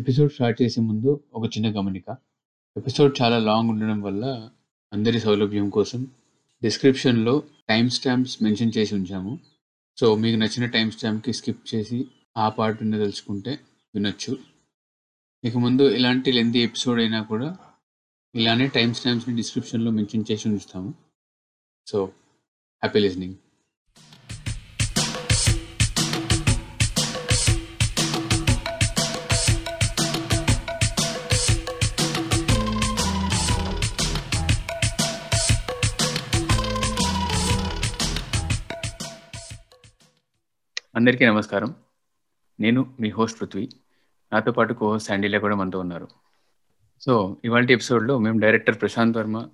Episode start చేసే ముందు ఒక చిన్న గమనిక. ఎపిసోడ్ చాలా లాంగ్ ఉండడం వల్ల అందరి సౌలభ్యం కోసం డిస్క్రిప్షన్‌లో టైమ్ స్టాంప్స్ మెన్షన్ చేసి ఉంచాము. సో, మీకు నచ్చిన టైమ్ స్టాంప్‌కి స్కిప్ చేసి ఆ పార్ట్ తెలుసుకుంటే వినొచ్చు. ఇక ముందు ఇలాంటి లెంది ఎపిసోడ్ అయినా కూడా ఇలానే టైమ్ స్టాంప్స్‌ని డిస్క్రిప్షన్‌లో మెన్షన్ చేసి ఉంచుతాము. So, happy listening. అందరికీ నమస్కారం. నేను మీ హోస్ట్ పృథ్వీ. నాతో పాటు కో హోస్ట్ శాండిల్య కూడా మనతో ఉన్నారు. సో, ఇవాళ ఎపిసోడ్‌లో మేము డైరెక్టర్ ప్రశాంత్ వర్మ,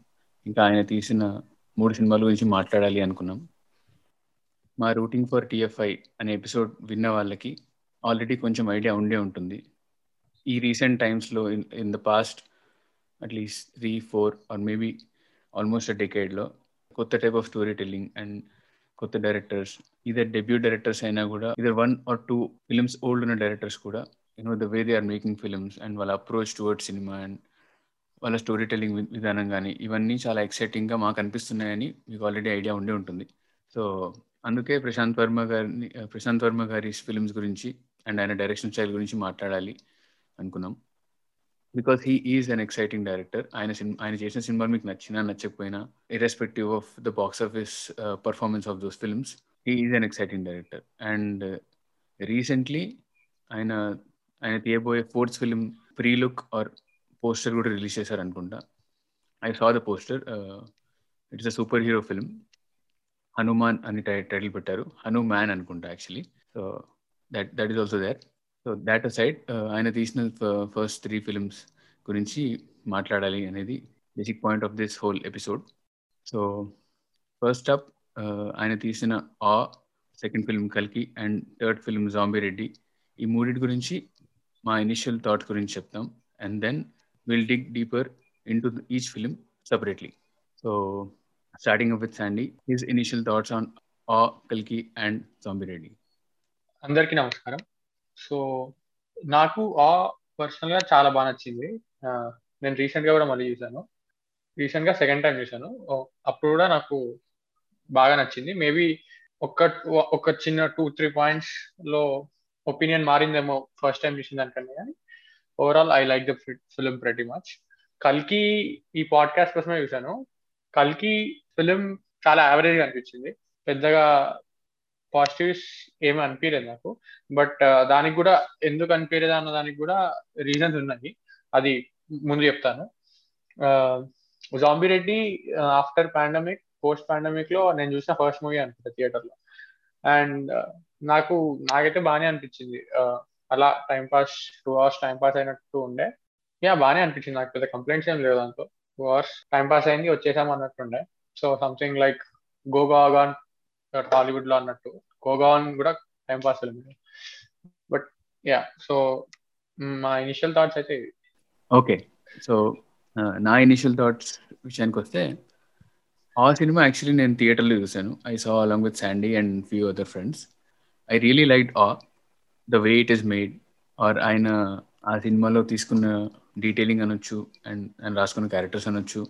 ఇంకా ఆయన తీసిన మూడు సినిమాల గురించి మాట్లాడాలి అనుకున్నాం. మా 'రూటింగ్ ఫర్ టీఎఫ్ఐ' అనే ఎపిసోడ్ విన్న వాళ్ళకి ఆల్రెడీ కొంచెం ఐడియా ఉండే ఉంటుంది. ఈ రీసెంట్ టైమ్స్‌లో in in the past at least 3, 4 or maybe almost a డెకేడ్‌లో కొత్త type of story telling and కొత్త డైరెక్టర్స్ ఇదే డెబ్యూ డైరెక్టర్స్ అయినా కూడా ఇదే one or two films old ఉన్న డైరెక్టర్స్ కూడా you know the way they are making films and వాళ్ళ approach toward cinema and వాళ్ళ స్టోరీ టెల్లింగ్ విధానం కానీ ఇవన్నీ చాలా ఎక్సైటింగ్‌గా మాకు అనిపిస్తున్నాయని మీకు ఆల్రెడీ ఐడియా ఉండే ఉంటుంది. సో, అందుకే ప్రశాంత్ వర్మ గారిని ప్రశాంత్ వర్మ గారి ఫిలిమ్స్ గురించి అండ్ ఆయన డైరెక్షన్ స్టైల్ గురించి మాట్లాడాలి అనుకున్నాం. Because he is an exciting director. ఆయన సిన్ ఆయన చేసిన సినిమాలు మీకు నచ్చినా, నచ్చకపోయినా irrespective of the box office ah, performance of those films he is an exciting director. And recently ఆయన ఆయన తీయబోయే fourth film pre look or poster కూడా release చేశారనుకుంటా. I saw the poster ah, it's a superhero film. 'Hanuman' అని టై title పెట్టారు. 'హనుమాన్' అనుకుంటా actually. So, that that is also there. So, that side ఆయన తీసిన first three films గురించి మాట్లాడాలి అనేది basic point of this whole episode. So, first up ఆయన తీసిన 'ఆ', సెకండ్ ఫిల్మ్ 'కల్కి' and third film 'Zombie Reddy' ఈ మూడింటి గురించి మా ఇనిషియల్ థాట్ గురించి చెప్తాం. And then will dig deeper into each film separately. So, starting up with Sandy his initial thoughts on 'Awe', 'కల్కి' అండ్ 'జాంబీ రెడ్డి'. అందరికీ నమస్కారం. సో, నాకు 'ఆ' పర్సనల్‌గా చాలా బాగా నచ్చింది. నేను నేను రీసెంట్‌గా కూడా మళ్ళీ చూసాను. రీసెంట్‌గా సెకండ్ టైం చూసాను. అప్పుడు కూడా నాకు బాగా నచ్చింది. మేబీ ఒక ఒక చిన్న టూ త్రీ పాయింట్స్లో ఒపీనియన్ మారిందేమో ఫస్ట్ టైం చూసిన దానికన్నా కానీ overall I like the film film pretty much. 'కల్కి' ఈ పాడ్‌కాస్ట్ కోసమే చూసాను. 'కల్కి' ఫిలిం చాలా యావరేజ్ అనిపించింది. పెద్దగా పాజిటివ్స్ ఏమి అనిపించలేదు నాకు. బట్ uh, దానికి కూడా ఎందుకు అనిపించలేదు అన్న దానికి కూడా రీజన్స్ ఉన్నాయి. అది ముందు చెప్తాను. 'Zombie Reddy' after pandemic, post పాండమిక్‌లో నేను చూసిన ఫస్ట్ మూవీ అనుకుంటా థియేటర్‌లో. అండ్ నాకు నాకైతే బానే అనిపించింది. Uh, అలా time pass two hours time pass అయినట్టు ఉండే. యా బానే అనిపించింది. నాకు పెద్ద కంప్లైంట్స్ ఏం లేవు దాంతో. టూ అవర్స్ టైం పాస్ అయింది వచ్చేసాం అన్నట్టుండే. సో, సంథింగ్ లైక్ గోగా టాలీవుడ్లో అన్నట్టు గోగాన్ కూడా టైం పాస్ ఫిల్మే. బట్ యా సో, మా ఇనిషియల్ థాట్స్ అయితే ఓకే. సో, uh, నా ఇనిషియల్ థాట్స్ విషయానికొస్తే 'ఆ' సినిమా యాక్చువల్లీ నేను థియేటర్‌లో చూసాను. I saw along with Sandy and few other friends. I really like 'Awe' the way it is made or ఆయన ఆ సినిమాలో తీసుకున్న డీటెయిలింగ్ అనొచ్చు అండ్ ఆయన రాసుకున్న క్యారెక్టర్స్ అనొచ్చు.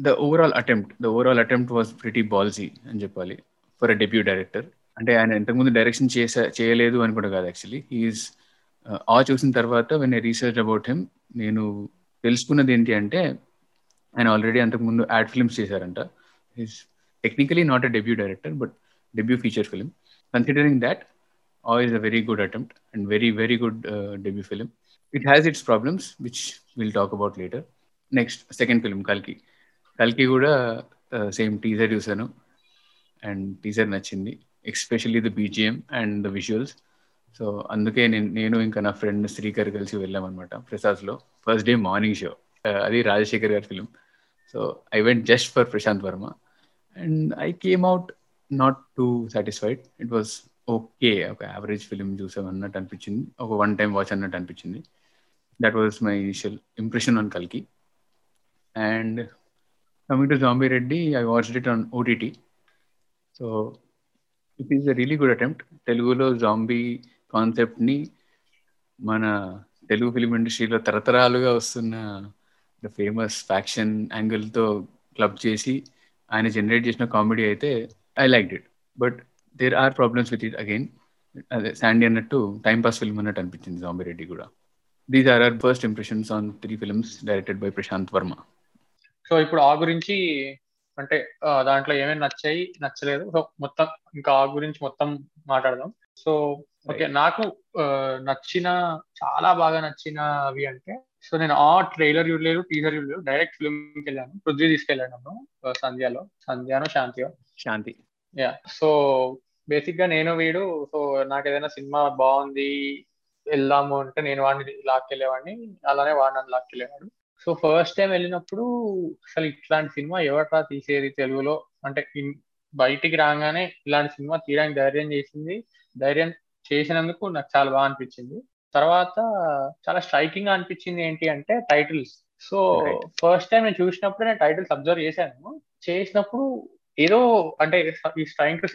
The overall attempt the overall attempt was pretty ballsy అని చెప్పాలి. For a debut director. అంటే ఆయన ఇంతకుముందు డైరెక్షన్ చేసా చేయలేదు అని కూడా కాదు యాక్చువల్లీ. ఈజ్ ఈస్ 'ఆ' చూసిన తర్వాత when I research about him నేను తెలుసుకున్నది ఏంటి అంటే ఆయన ఆల్రెడీ అంతకుముందు యాడ్ ఫిల్మ్స్ చేశారంట. Is technically not a debut director but debut feature film. Considering that 'ఆ' is a very good attempt and very very good debut film. It has it's problems which will talk about later. Next second film 'కల్కి'. 'కల్కి' కూడా same teaser చూసాను. And teaser నచ్చింది. Especially the BGM and the visuals. So, అందుకే నేను నేను ఇంకా నా ఫ్రెండ్ శ్రీకర్ కలిసి వెళ్ళామనమాట ప్రసాద్‌లో. First day morning show. Uh, అది రాజశేఖర్ గారి film so, I went just for Prashanth Varma. And I came out not too satisfied. It was okay. ఒక యావరేజ్ ఫిలిం చూసామన్నట్టు అనిపించింది. ఒక వన్ టైం వాచ్ అన్నట్టు అనిపించింది. That was my initial impression on 'కల్కి'. And coming to 'zombie Reddy' I watch it on OTT. So, it is a really good attempt. తెలుగులో zombie కాన్సెప్ట్‌ని మన తెలుగు ఫిలిం ఇండస్ట్రీలో తరతరాలుగా వస్తున్న ఫేమస్ ఫ్యాక్షన్ యాంగిల్తో క్లబ్ చేసి ఆయన జనరేట్ చేసిన కామెడీ అయితే I like it but there are problems with it again అదే శాండీ అన్నట్టు టైం పాస్ ఫిల్మ్ అన్నట్టు అనిపించింది జాంబీ రెడ్డి కూడా. These are are first impressions on three films directed by Prashanth Varma so ఇప్పుడు ఆ గురించి అంటే దాంట్లో ఏమేమి నచ్చాయి నచ్చలేదు. సో మొత్తం ఇంకా ఆ గురించి మొత్తం మాట్లాడదాం. So okay. నాకు నచ్చిన చాలా బాగా నచ్చిన అవి అంటే సో నేను ఆ ట్రైలర్ చూడలేదు టీజర్ చూడలేదు. డైరెక్ట్ ఫిల్మ్కి వెళ్ళాను. పృథ్వీ తీసుకెళ్ళాను నన్ను సంధ్యాలో. సంధ్యాను శాంతియో. శాంతి. యా. సో బేసిక్గా నేను వీడు సో నాకు ఏదైనా సినిమా బాగుంది వెళ్దాము అంటే నేను వాడిని లాక్కెళ్ళేవాడిని. అలానే వాడు నన్ను లాక్కెళ్ళేవాడు. సో ఫస్ట్ టైం వెళ్ళినప్పుడు అసలు ఇట్లాంటి సినిమా ఎవట్రా తీసేది తెలుగులో? అంటే బయటికి రాగానే ఇలాంటి సినిమా తీయడానికి ధైర్యం చేసింది. ధైర్యం చేసినందుకు నాకు చాలా బాగా అనిపించింది. తర్వాత చాలా స్ట్రైకింగ్గా అనిపించింది ఏంటి అంటే టైటిల్స్ సో ఫస్ట్ టైం నేను చూసినప్పుడు నేను టైటిల్స్ అబ్జర్వ్ చేశాను. చేసినప్పుడు ఏదో అంటే ఈ ట్రైంగ్ టు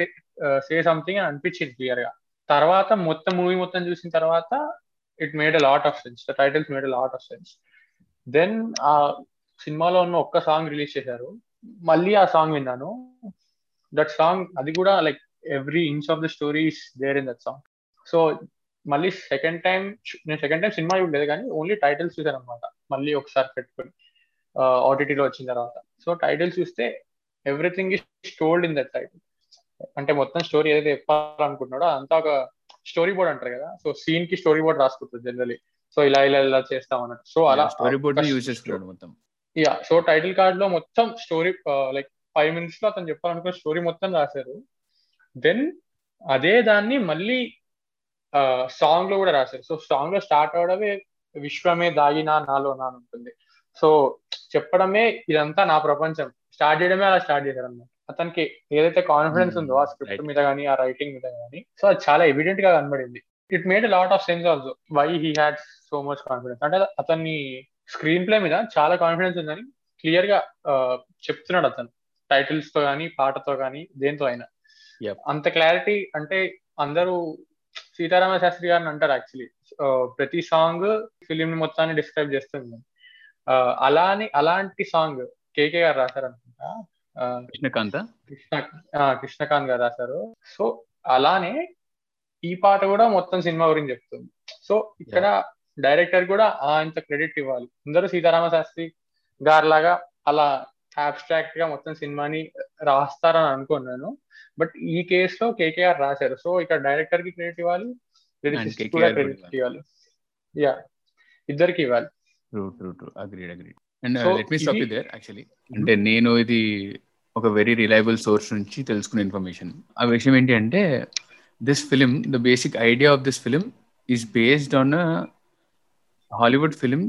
సే సంథింగ్ అని అనిపించింది క్లియర్గా. తర్వాత మొత్తం మూవీ మొత్తం చూసిన తర్వాత it made a lot of sense the titles made a lot of sense then ఆ సినిమాలో ఉన్న ఒక్క సాంగ్ రిలీజ్ చేశారు. మళ్ళీ ఆ సాంగ్ విన్నాను. దట్ సాంగ్ అది కూడా like every inch of the stories there in that song so మళ్ళీ సెకండ్ టైం నేను సెకండ్ టైం సినిమా చూడలేదు కానీ ఓన్లీ టైటిల్స్ చూసాను అనమాట మళ్ళీ ఒకసారి పెట్టుకుని ఓటీటీలో వచ్చిన తర్వాత. సో టైటిల్స్ చూస్తే everything is told in that title అంటే మొత్తం స్టోరీ ఏదైతే చెప్పాలనుకుంటున్నాడో అంతా ఒక స్టోరీ బోర్డ్ అంటారు కదా. సో సీన్కి స్టోరీ బోర్డ్ రాసుకుంటుంది జనరలీ సో ఇలా ఇలా ఇలా చేస్తాం అన్నట్టు సో అలా స్టోరీ బోర్డ్ యూజ్ చేసుకున్నాడు మొత్తం. యా సో టైటిల్ కార్డ్లో మొత్తం స్టోరీ లైక్ ఫైవ్ మినిట్స్లో అతను చెప్పాలనుకున్న స్టోరీ మొత్తం రాశారు. దెన్ అదే దాన్ని మళ్ళీ సాంగ్లో కూడా రాశారు. సో సాంగ్లో స్టార్ట్ అవడమే విశ్వమే దాగినా నాలో నా ఉంటుంది. సో చెప్పడమే ఇదంతా నా ప్రపంచం. స్టార్ట్ చేయడమే అలా స్టార్ట్ చేశారు అన్నమాట అతనికి ఏదైతే కాన్ఫిడెన్స్ ఉందో ఆ స్క్రిప్ట్ మీద కానీ ఆ రైటింగ్ మీద కానీ సో అది చాలా ఎవిడెంట్గా కనబడింది. It made lot of sense also why he had so much confidence అంటే అతన్ని స్క్రీన్ ప్లే మీద చాలా కాన్ఫిడెన్స్ ఉందని క్లియర్గా చెప్తున్నాడు అతను. టైటిల్స్తో కానీ పాటతో కానీ దేంతో అయినా. అంత క్లారిటీ అంటే అందరూ సీతారామ శాస్త్రి గారిని అంటారు యాక్చువల్లీ ప్రతి సాంగ్ ఫిలిం మొత్తాన్ని డిస్క్రైబ్ చేస్తుంది. అలాని అలాంటి సాంగ్ కేకే గారు రాశారు అనుకుంటా కృష్ణకాంత్? కృష్ణ కృష్ణకాంత్ గారు రాశారు. సో అలానే ఈ పాట కూడా మొత్తం సినిమా గురించి చెప్తుంది. సో ఇక్కడ డైరెక్టర్ కూడా ఇంత క్రెడిట్ ఇవ్వాలి. అందరూ సీతారామ శాస్త్రి గారు లాగా అలా అబ్స్ట్రాక్ట్గా మొత్తం సినిమాని రాస్తారని అనుకున్నాను. బట్ ఈ కేస్లో కేకేఆర్ రాశారు. సో ఇక్కడ డైరెక్టర్కి క్రెడిట్ ఇవ్వాలి కూడా క్రెడిట్ ఇవ్వాలి. యా ఇద్దరికి ఇవ్వాలి. True true true agreed agreed and let me stop you there actually అంటే నేను ఇది ఒక వెరీ రిలయబుల్ సోర్స్ నుంచి తెలుసుకున్న ఇన్ఫర్మేషన్ ఆ విషయం ఏంటి అంటే this film the basic idea of this film is based on Hollywood film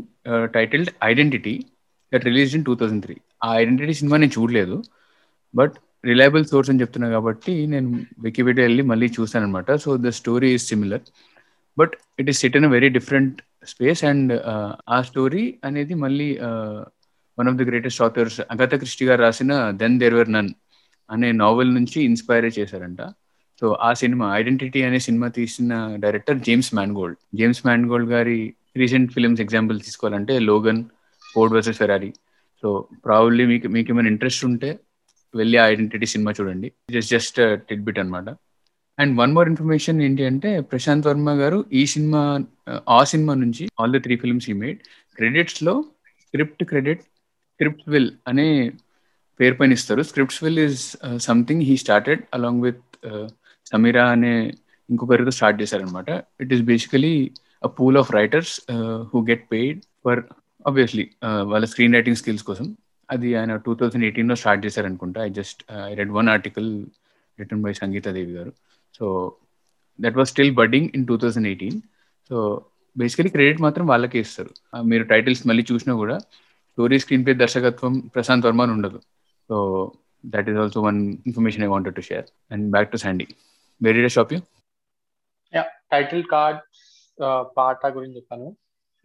titled Identity that release in two thousand three ఆ ఐడెంటిటీ సినిమా నేను చూడలేదు బట్ రిలయబుల్ సోర్స్ అని చెప్తున్నా కాబట్టి నేను వికీపీడియా వెళ్ళి మళ్ళీ చూసాను అనమాట so the story is similar but it is set in a very different space and ఆ స్టోరీ అనేది మళ్ళీ one of the greatest authors Agatha Christie గారు రాసిన దెన్ దేర్ వర్ నన్ అనే నావెల్ నుంచి ఇన్స్పైర్ చేశారంట. సో ఆ సినిమా ఐడెంటిటీ అనే సినిమా తీసిన director James Mangold James Mangold గారి రీసెంట్ ఫిల్మ్స్ ఎగ్జాంపుల్ తీసుకోవాలంటే Logan Ford versus Ferrari so probably మీకు మీకు ఏమైనా ఇంట్రెస్ట్ ఉంటే వెళ్ళి ఆ ఐడెంటిటీ సినిమా చూడండి. జస్ట్ జస్ట్ టిడ్ బిట్ అనమాట అండ్ వన్ మోర్ ఇన్ఫర్మేషన్ ఏంటి అంటే ప్రశాంత్ వర్మ గారు ఈ సినిమా ఆ సినిమా నుంచి ఆల్ ద త్రీ ఫిల్మ్స్ ఈ made క్రెడిట్స్లో script credit Scriptville అనే పేరు పైన ఇస్తారు. Scriptsville is something he started along with Sameera అనే ఇంకొకరితో స్టార్ట్ చేశారనమాట it is basically a pool of writers who get paid for obviously వాళ్ళ స్క్రీన్ రైటింగ్ స్కిల్స్ కోసం. అది ఆయన టూ థౌజండ్ ఎయిటీన్లో స్టార్ట్ చేశారనుకుంటా. I just I read one article written by Sangeetha Devi గారు. So that was still budding in two thousand eighteen so basically credit మాత్రం వాళ్ళకే ఇస్తారు. మీరు టైటిల్స్ మళ్ళీ చూసినా కూడా స్టోరీ స్క్రీన్ ప్లే దర్శకత్వం ప్రశాంత్ వర్మ ఉండదు. So that is also one information I wanted to share and back to Sandy very day shop you title card పాట గురించి చెప్పాను.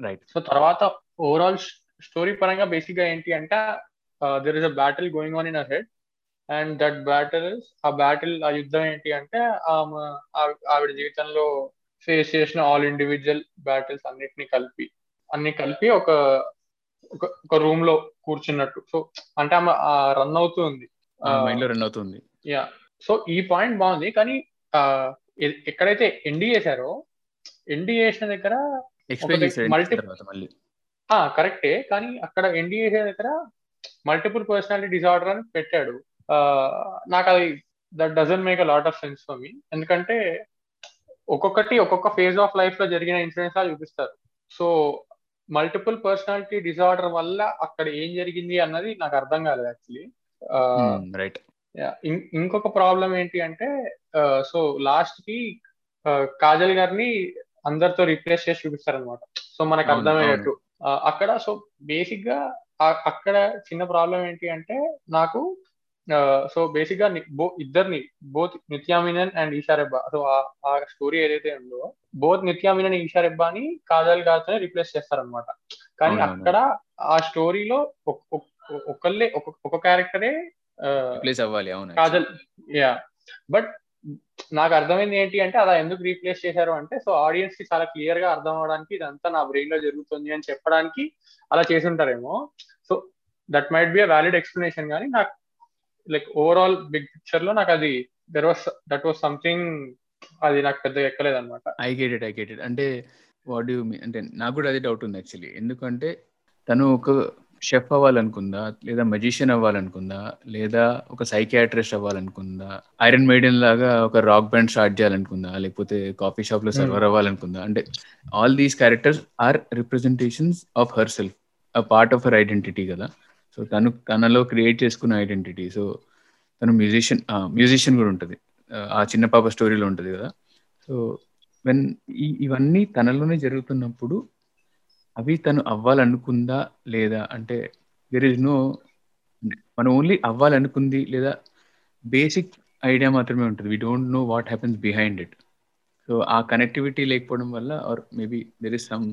రైట్ సో తర్వాత ఓవరాల్ స్టోరీ పరంగా బేసిక్గా ఏంటి అంటే there is a battle going on in a head and that battle ఆ battle ఆ యుద్ధం ఏంటి అంటే ఆవిడ జీవితంలో ఫేస్ చేసిన ఆల్ ఇండివిజువల్ బ్యాటిల్స్ అన్నిటిని కలిపి అన్ని కలిపి ఒక ఒక రూమ్లో కూర్చున్నట్టు. సో అంటే ఆమె రన్ అవుతుంది. మైండ్లో రన్ అవుతుంది. యా సో ఈ పాయింట్ బాగుంది కానీ ఎక్కడైతే ఎండి చేశారో ఎండి చేసిన దగ్గర కరెక్టే. కానీ అక్కడ ఎండి చేసే దగ్గర మల్టిపుల్ పర్సనాలిటీ డిజార్డర్ అని పెట్టాడు. నాకు అది that doesn't make a lot of sense for me ఎందుకంటే ఒక్కొక్కటి ఒక్కొక్క ఫేజ్ ఆఫ్ లైఫ్లో జరిగిన ఇన్సిడెంట్స్ లా చూపిస్తారు. సో మల్టిపుల్ పర్సనాలిటీ డిజార్డర్ వల్ల అక్కడ ఏం జరిగింది అన్నది నాకు అర్థం కాలేదు యాక్చువల్లీ రైట్ ఇంకొక ప్రాబ్లం ఏంటి అంటే సో లాస్ట్కి కాజల్ గారిని అందరితో రీప్లేస్ చేసి చూపిస్తారు అనమాట సో మనకు అర్థమయ్యేట్టు. అక్కడ సో బేసిక్గా అక్కడ చిన్న ప్రాబ్లం ఏంటి అంటే నాకు సో బేసిక్గా బో ఇద్దరిని బోత్ నిత్యామినన్ అండ్ ఈషారెబ్బా సో ఆ స్టోరీ ఏదైతే ఉందో బోత్ నిత్యామినన్ ఈషారెబ్బాని కాజల్ గారితో రీప్లేస్ చేస్తారనమాట కానీ అక్కడ ఆ స్టోరీలో ఒకళ్ళే ఒక క్యారెక్టరే అవ్వాలి అవును కాజల్ యా. బట్ నాకు అర్థమైంది ఏంటి అంటే అలా ఎందుకు రీప్లేస్ చేశారు అంటే సో ఆడియన్స్కి చాలా క్లియర్గా అర్థం అవడానికి ఇదంతా నా బ్రెయిన్లో జరుగుతుంది అని చెప్పడానికి అలా చేసి ఉంటారేమో. So that might be a valid explanation కానీ నాకు లైక్ ఓవరాల్ బిగ్ పిక్చర్లో నాకు అది there was that was something అది నాకు పెద్దగా ఎక్కలేదు అనమాట I get it I get it అంటే వాట్ యూ మీ అంటే నాకు కూడా అదే డౌట్ ఉంది యాక్చువల్లీ ఎందుకంటే తను ఒక షెఫ్ అవ్వాలనుకుందా? లేదా మజిషియన్ అవ్వాలనుకుందా? లేదా ఒక సైకియాట్రిస్ట్ అవ్వాలనుకుందా? ఐరన్ మెయిడెన్ లాగా ఒక రాక్ బ్యాండ్ స్టార్ట్ చేయాలనుకుందా? లేకపోతే కాఫీ షాప్లో సర్వర్ అవ్వాలనుకుందా? అంటే all these characters are representations of her self a part of her identity కదా. సో తను తనలో క్రియేట్ చేసుకున్న ఐడెంటిటీ సో తను మ్యూజిషియన్ మ్యూజిషియన్ కూడా ఉంటుంది. ఆ చిన్న పాప స్టోరీలో ఉంటుంది కదా. సో వెన్ ఇవన్నీ తనలోనే జరుగుతున్నప్పుడు అవి తను అవ్వాలనుకుందా లేదా? అంటే దెర్ ఇస్ నో మనం ఓన్లీ అవ్వాలనుకుంది లేదా బేసిక్ ఐడియా మాత్రమే ఉంటుంది. We don't know what happens behind it so ఆ కనెక్టివిటీ లేకపోవడం వల్ల or maybe there is some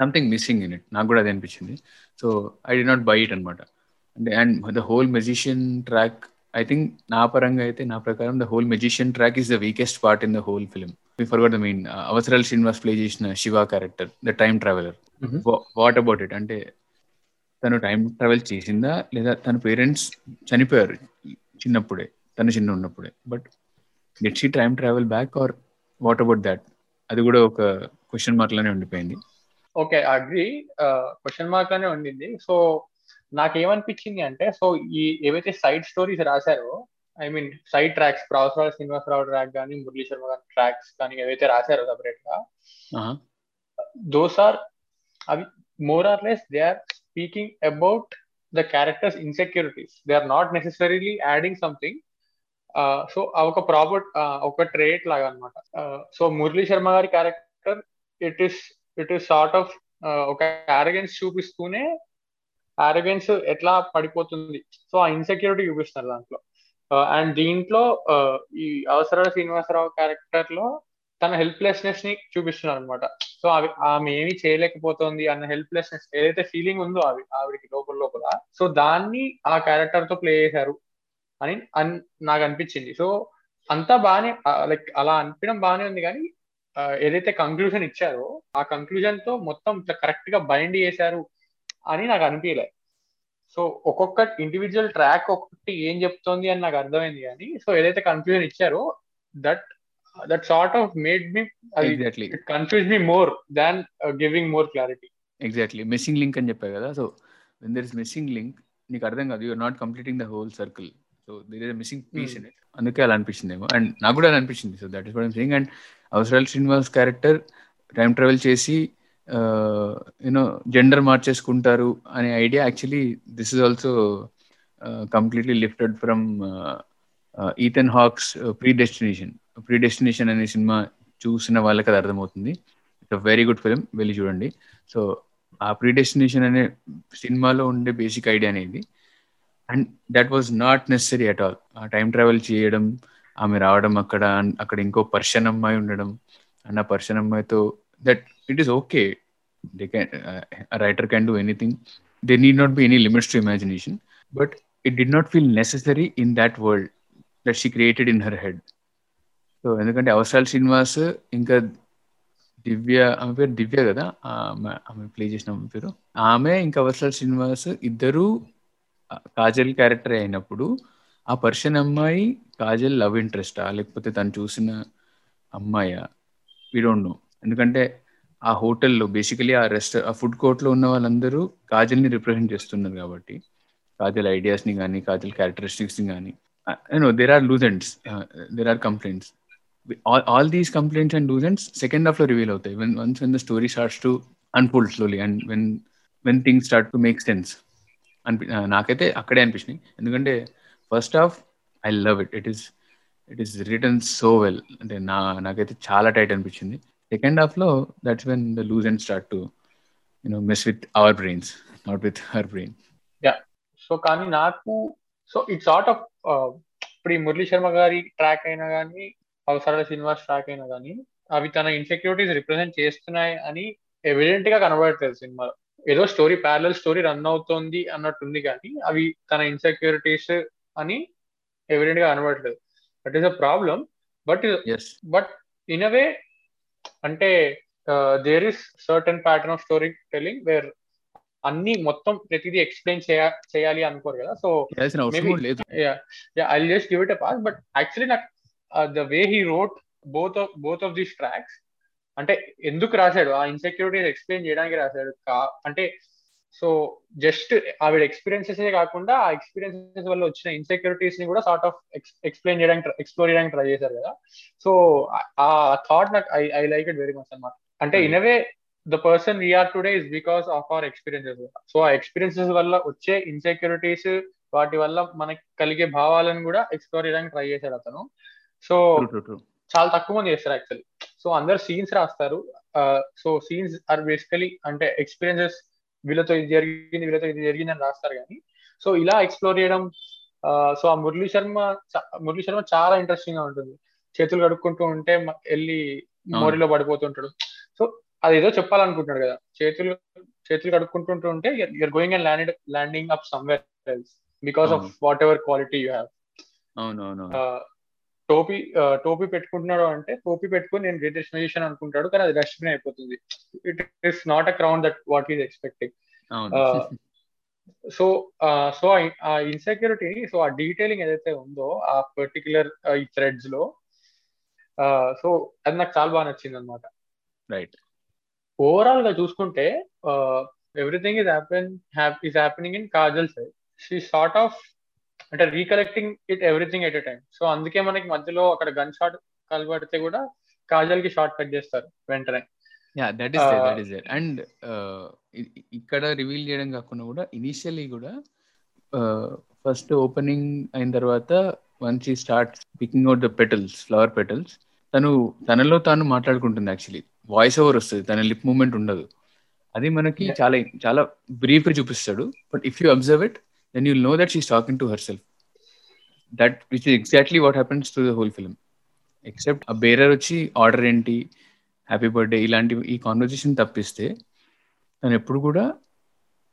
something missing in it నాకు కూడా అది అనిపించింది. So I did not buy it అనమాట అంటే and the whole magician track I think నా పరంగా అయితే నా ప్రకారం the whole magician track is the weakest part in the whole film for the main Avasarala Srinivas play చేసిన Shiva character the time traveller what about it అంటే తను time travel చేసిందా? లేదా తన పేరెంట్స్ చనిపోయారు చిన్నప్పుడే తను చిన్న ఉన్నప్పుడే. But get she time travel back or what about that అది కూడా ఒక క్వశ్చన్ మార్క్లోనే ఉండిపోయింది. ఓకే అగ్రి క్వశ్చన్ మార్క్లోనే ఉండింది. సో నాకేమనిపించింది అంటే సో ఈ ఏవైతే సైడ్ స్టోరీస్ రాశారో ఐ మీన్ సైడ్ ట్రాక్స్ ప్రవసరావు శ్రీనివాసరావు ట్రాక్ కానీ మురళీ శర్మ గారి ట్రాక్స్ కానీ ఏవైతే రాశారో సపరేట్గా దోస్ ఆర్ అవి more or less they are speaking about the characters insecurities they are not necessarily adding something so ఒక ప్రాపర్ ఒక ట్రేట్ లాగా అనమాట సో మురళీ శర్మ గారి character it is it is sort of ఒక ఆరగెన్స్ చూపిస్తూనే ఆరగెన్స్ ఎట్లా పడిపోతుంది? సో ఆ ఇన్సెక్యూరిటీ చూపిస్తారు దాంట్లో. Uh, అండ్ దీంట్లో uh, ఈ అవసరాల శ్రీనివాసరావు క్యారెక్టర్లో తన హెల్ప్లెస్నెస్ని చూపిస్తున్నారు అనమాట సో అవి ఆమె ఏమి చేయలేకపోతుంది అన్న హెల్ప్లెస్నెస్ ఏదైతే ఫీలింగ్ ఉందో అవి ఆవిడకి లోపల లోపల. సో దాన్ని ఆ క్యారెక్టర్తో ప్లే చేశారు అని నాకు అనిపించింది. సో అంతా బాగానే లైక్ అలా అనిపించడం బాగానే ఉంది కానీ ఏదైతే కంక్లూజన్ ఇచ్చారో ఆ కంక్లూజన్తో మొత్తం ఇట్లా కరెక్ట్గా బైండ్ చేశారు అని నాకు అనిపించలే సో ఒక్కొక్క ఇండివిజువల్ ట్రాక్ ఒక్కొక్కటి ఏం చెప్తోంది అని నాకు అర్థమైంది కానీ సో ఏదైతే కన్ఫ్యూజన్ ఇచ్చారో that that sort of made me exactly confuse me more than giving more clarity exactly missing link అని చెప్పా కదా. So when there is missing link నీకు అర్థం కాదు. You're not completing the whole circle so there is missing piece in it అందుకే అలా అనిపించిందేమో. And నాకు కూడా అలా అనిపించింది. So that is what sing and Avasarala Srinivas character time travel చేసి యూనో జెండర్ మార్చేసుకుంటారు అనే idea actually this is also completely lifted from Ethan Hawke Predestination Predestination అనే సినిమా చూసిన వాళ్ళకి అది అర్థమవుతుంది. ఇట్స్ వెరీ గుడ్ ఫిలిం వెళ్ళి చూడండి. సో ఆ ప్రీ డెస్టినేషన్ అనే సినిమాలో ఉండే బేసిక్ ఐడియా అనేది and that was not necessary at all ఆ టైం ట్రావెల్ చేయడం ఆమె రావడం అక్కడ అక్కడ ఇంకో పర్షన్ అమ్మాయి ఉండడం అన్న పర్షన్ అమ్మాయితో that it is okay they can writer can do anything they need not be any limits to imagination but it did not feel necessary in that world that she created in her head so ఎందుకంటే అవసరాలు శ్రీనివాస్ ఇంకా దివ్య ఆమె పేరు దివ్య కదా ఆమె ఆమె play చేసిన ఆమె పేరు. ఆమె ఇంకా అవసరాల శ్రీనివాస్ ఇద్దరు కాజల్ క్యారెక్టర్ అయినప్పుడు ఆ పర్షన్ అమ్మాయి కాజల్ లవ్ ఇంట్రెస్టా లేకపోతే తను చూసిన అమ్మాయా? వీ డోంట్ నో ఎందుకంటే ఆ హోటల్లో బేసికలీ ఆ రెస్ట ఆ ఫుడ్ కోర్ట్లో ఉన్న వాళ్ళందరూ కాజల్ని రిప్రజెంట్ చేస్తున్నారు కాబట్టి. కాజల్ ఐడియాస్ని కానీ కాజల్ క్యారెక్టరిస్టిక్స్ని కానీ no there are loose ends there are complaints all, all these complaints and do's second హాఫ్లో రివీల్ అవుతాయి. When once when the story starts to unfold slowly and when when things start to make sense అనిపి నాకైతే అక్కడే అనిపించినాయి. ఎందుకంటే first half I love it it is it is written so well అంటే నా నాకైతే చాలా టైట్ అనిపించింది. సెకండ్ హాఫ్లో that's when the loose and start to you know mess with our brains not with her brain yeah so కానీ నాకు so it's art of ఇప్పుడు ఈ మురళీ శర్మ గారి ట్రాక్ అయినా కానీ అవసరాల శ్రీనివాస్ ట్రాక్ అయినా కానీ అవి తన ఇన్సెక్యూరిటీస్ రిప్రజెంట్ చేస్తున్నాయి అని ఎవిడెంట్గా కనబడట్లేదు సినిమాలో. ఏదో స్టోరీ ప్యారల్ స్టోరీ రన్ అవుతోంది అన్నట్టుంది కానీ అవి తన ఇన్సెక్యూరిటీస్ అని ఎవిడెంట్గా కనబడట్లేదు. That is a problem but but in a way అంటే there is certain pattern of story telling where అన్ని మొత్తం ప్రతిదీ ఎక్స్ప్లెయిన్ చేయాలి అనుకోరు కదా so I just give it a pass but actually నాకు the way he wrote both of both of the tracks అంటే ఎందుకు రాశాడు? ఆ ఇన్సెక్యూరిటీస్ ఎక్స్ప్లెయిన్ చేయడానికి రాశాడు. అంటే సో జస్ట్ ఆవిడ ఎక్స్పీరియన్సెస్ కాకుండా ఆ ఎక్స్పీరియన్సెస్ వల్ల వచ్చిన ఇన్సెక్యూరిటీస్ని కూడా సార్ట్ ఆఫ్ ఎక్స్ప్లెయిన్ చేయడానికి ఎక్స్ప్లోర్ చేయడానికి ట్రై చేశారు కదా. సో ఆ థాట్ నాకు I I like it very much అనమాట అంటే in way the person we're today is because of our experiences so ఆ ఎక్స్పీరియన్సెస్ వల్ల వచ్చే ఇన్సెక్యూరిటీస్ వాటి వల్ల మనకి కలిగే భావాలను కూడా ఎక్స్ప్లోర్ చేయడానికి ట్రై చేశాడు అతను. సో చాలా తక్కువ మంది చేస్తారు యాక్చువల్లీ సో అందరు సీన్స్ రాస్తారు. సో సీన్స్ ఆర్ బేసికలీ అంటే ఎక్స్పీరియన్సెస్ వీళ్ళతో ఇది జరిగింది వీళ్ళతో ఇది జరిగింది అని రాస్తారు కానీ సో ఇలా ఎక్స్ప్లోర్ చేయడం సో ఆ మురళీ శర్మ మురళీ శర్మ చాలా ఇంట్రెస్టింగ్గా ఉంటుంది. చేతులు కడుక్కుంటూ ఉంటే వెళ్ళి మోరీలో పడిపోతుంటాడు సో అదేదో చెప్పాలనుకుంటున్నాడు కదా. చేతులు చేతులు కడుక్కుంటుంటూ ఉంటే you're going and land landing up somewhere else because of whatever quality you have టోపీ టోపీ పెట్టుకుంటున్నాడు అంటే టోపీ పెట్టుకుని నేను గ్రేటెస్ట్ మ్యూజిషియన్ అనుకుంటాడు కానీ అది డస్ట్బిన్ అయిపోతుంది. It is not a crown that what is expecting so so ఆ ఇన్సెక్యూరిటీ సో ఆ డీటెయిలింగ్ ఏదైతే ఉందో ఆ పర్టికులర్ ఈ థ్రెడ్స్లో సో అది నాకు చాలా బాగా నచ్చింది అనమాట రైట్ ఓవరాల్గా చూసుకుంటే everything is happen is happening in Kajal side she sort of అంటే recollecting it everything at a time so అందుకే మనకి మధ్యలో అక్కడ గన్ షాట్ కలబడితే కూడా కాజల్కి షార్ట్ కట్ చేస్తారు వెంటనే. Yeah that is that is and ఇక్కడ రివీల్ చేయడం కాకుండా కూడా ఇనిషియలీ కూడా ఫస్ట్ ఓపెనింగ్ అయిన తర్వాత once he start picking out the petals flower petals తను తనలో తాను మాట్లాడుకుంటుంది యాక్చువల్లీ వాయిస్ ఓవర్ వస్తుంది తన లిప్ మూమెంట్ ఉండదు. అది మనకి చాలా చాలా బ్రీఫ్గా చూపిస్తాడు. But if you observe it then you'll know that she's talking to herself that which exactly what happens happens to the whole except ఆ బేరర్ వచ్చి ఆర్డర్ ఏంటి? హ్యాపీ బర్త్డే ఇలాంటి ఈ కాన్వర్జేషన్ తప్పిస్తే తను ఎప్పుడు కూడా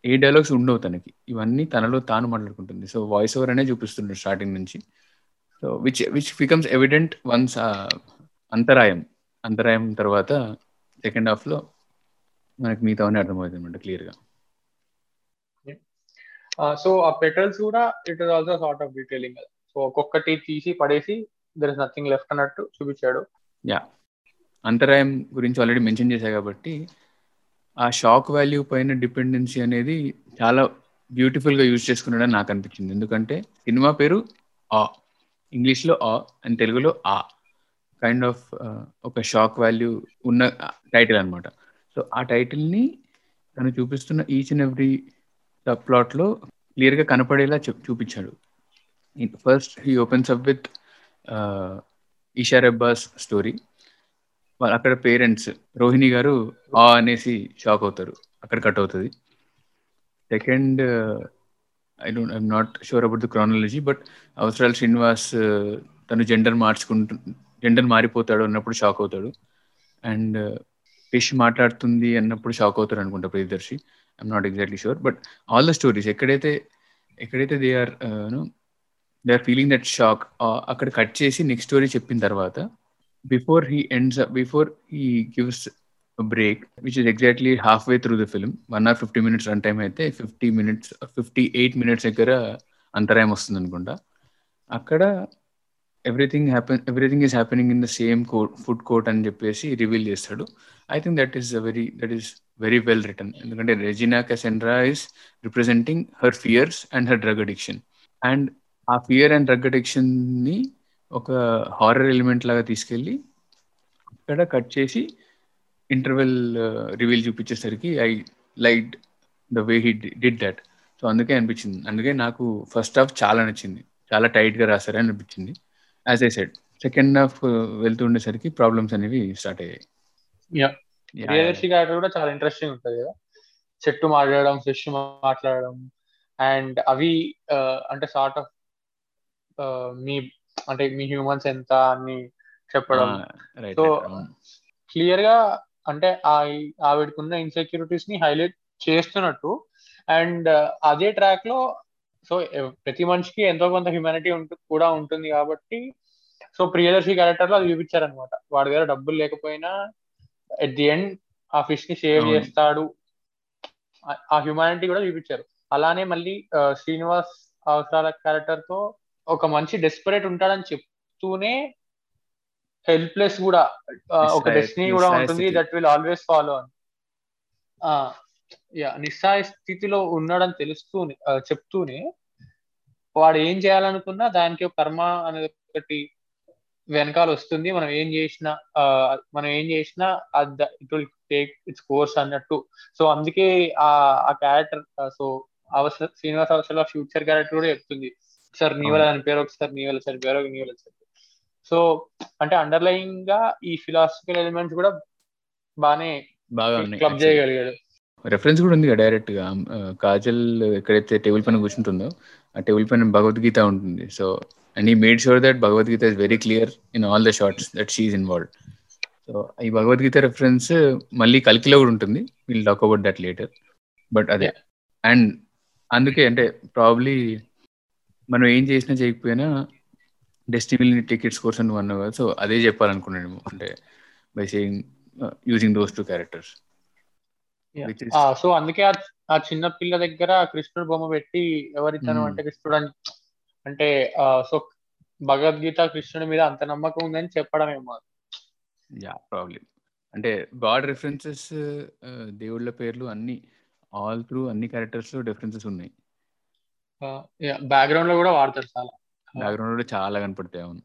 ఏ డైలాగ్స్ ఉండవు తనకి. ఇవన్నీ తనలో తాను మాట్లాడుకుంటుంది. సో వాయిస్ ఓవర్ అనే చూపిస్తుండ్రు స్టార్టింగ్ నుంచి. So which which becomes evident once అంతరాయం. అంతరాయం తర్వాత సెకండ్ హాఫ్లో మనకి మిగతావన్నీ అర్థమవుతుంది అనమాట క్లియర్గా సో ఆ పెటల్స్ కూడా it is also sort of detailing so ఒక్కొక్కటి తీసి పడేసి దర్ ఇస్ నథింగ్ లెఫ్ట్ అన్నట్టు చూపించాడు. యా అంతరాయం గురించి ఆల్రెడీ మెన్షన్ చేశా కాబట్టి ఆ షాక్ వాల్యూ పైన డిపెండెన్సీ అనేది చాలా బ్యూటిఫుల్గా యూజ్ చేసుకున్నాడని నాకు అనిపించింది. ఎందుకంటే సినిమా పేరు ఆ ఇంగ్లీష్లో ఆ అండ్ తెలుగులో ఆ కైండ్ ఆఫ్ ఒక షాక్ వాల్యూ ఉన్న టైటిల్ అనమాట సో ఆ టైటిల్ని తను చూపిస్తున్న ఈచ్ అండ్ ఎవ్రీ సబ్ ప్లాట్లో క్లియర్గా కనపడేలా చూపించాడు first he opens up with Ishar Abbas story అక్కడ పేరెంట్స్ రోహిణి గారు ఆ అనేసి షాక్ అవుతారు. అక్కడ కట్ అవుతుంది. Second I don't I'm not sure about the chronology but Avasarala Srinivas తను జెండర్ మార్చుకుంటు జెండర్ మారిపోతాడు అన్నప్పుడు షాక్ అవుతాడు. అండ్ ఫిష్ మాట్లాడుతుంది అన్నప్పుడు షాక్ అవుతారు అనుకుంటా Priyadarshi. I'm not exactly sure but all the stories ఎక్కడైతే ఎక్కడైతే they are they are feeling that shock అక్కడ కట్ చేసి నెక్స్ట్ స్టోరీ చెప్పిన తర్వాత before he ends before he gives break which is exactly halfway through the film one or fifty minutes run time అయితే fifty minutes fifty eight minutes దగ్గర అంతరాయం వస్తుంది అనుకుంటా అక్కడ everything happen everything is happening in the same court food court అని చెప్పేసి reveal చేస్తాడు. I think that is very that is very well written ఎందుకంటే Regina Cassandra is representing her fears and her drug addiction and ఆ fear and drug అడిక్షన్ని ఒక horror element లాగా తీసుకెళ్ళి ఇక్కడ కట్ చేసి interval reveal చూపించేసరికి I like the way he did that so అందుకే అనిపించింది. అందుకే నాకు ఫస్ట్ హాఫ్ చాలా నచ్చింది. చాలా టైట్గా రాశారని అనిపించింది. As I said second half వెళ్తుండేసరికి problems అనేవి స్టార్ట్ అయ్యాయి. కూడా చాలా ఇంట్రెస్టింగ్ ఉంటుంది కదా. చెట్టు మాట్లాడడం ఫిష్ మాట్లాడడం అండ్ అవి అంటే సార్ట్ ఆఫ్ మీ అంటే మీ హ్యూమన్స్ ఎంత అని చెప్పడం. సో క్లియర్గా అంటే ఆవిడకున్న ఇన్సెక్యూరిటీస్ని హైలైట్ చేస్తున్నట్టు అండ్ అదే ట్రాక్లో సో ప్రతి మనిషికి ఎంతో కొంత హ్యూమానిటీ కూడా ఉంటుంది కాబట్టి సో ప్రియదర్శి క్యారెక్టర్లో అది చూపించారనమాట వాడి దగ్గర డబ్బులు లేకపోయినా ఎట్ ది ఎండ్ ఆ ఫిష్ని సేవ్ చేస్తాడు. ఆ హ్యూమానిటీ కూడా చూపించారు. అలానే మళ్ళీ శ్రీనివాస్ అవసరాల క్యారెక్టర్తో ఒక మంచి డెస్పరేట్ ఉంటాడని చెప్తూనే హెల్ప్లెస్ కూడా ఒక డెస్టినీ కూడా ఉంటుంది. దట్ విల్ ఆల్వేస్ ఫాలో అని. నిస్సాయ స్థితిలో ఉన్నాడని తెలుస్తూనే చెప్తూనే వాడు ఏం చేయాలనుకున్నా దానికి కర్మ అనేది ఒకటి వెనకాల వస్తుంది. మనం ఏం చేసినా మనం ఏం చేసినా it will take its course అన్నట్టు. సో అందుకే ఆ క్యారెక్టర్ సో అవసర శ్రీనివాస్ అవసరాల ఫ్యూచర్ క్యారెక్టర్ కూడా చెప్తుంది. సార్ నీ వల్ల చనిపోయారు ఒకసారి నీ వల్ల చనిపోయారు నీ వల్ల చనిపోయారు సో అంటే అండర్లైన్గా ఈ ఫిలాసఫికల్ ఎలిమెంట్స్ కూడా బానే బాగా క్లబ్ చేయగలిగాడు. రెఫరెన్స్ కూడా ఉంది డైరెక్ట్గా కాజల్ ఎక్కడైతే టేబుల్ పైన కూర్చుంటుందో ఆ టేబుల్ పైన భగవద్గీత ఉంటుంది. So and he made sure that Bhagavad Gita is very clear in all the shots that she's involved so ఈ భగవద్గీత రెఫరెన్స్ మళ్ళీ కలికిలో కూడా ఉంటుంది. Will talk about that later but అదే. అండ్ అందుకే అంటే ప్రాబ్లీ మనం ఏం చేసినా చేయకపోయినా డెస్టినీ టికెట్స్ కోర్స్ అని అన్నావు కదా సో అదే చెప్పాలనుకున్నాను అంటే by saying using those two characters so అందుకే ఆ చిన్న పిల్ల దగ్గర కృష్ణుడు బొమ్మ పెట్టి ఎవరిచ్చాను అంటే కృష్ణుడు అని అంటే సో భగవద్గీత కృష్ణుడి మీద అంత నమ్మకం ఉందని చెప్పడమేమో. యా ప్రాబ్లం అంటే గాడ్ రిఫరెన్సెస్ దేవుళ్ళ పేర్లు అన్ని ఆల్ త్రూ అన్ని క్యారెక్టర్స్లో డిఫరెన్సెస్ ఉన్నాయి. బ్యాక్గ్రౌండ్లో కూడా వాడతారు చాలా. బ్యాక్గ్రౌండ్లో చాలా కనపడతాయి అవును.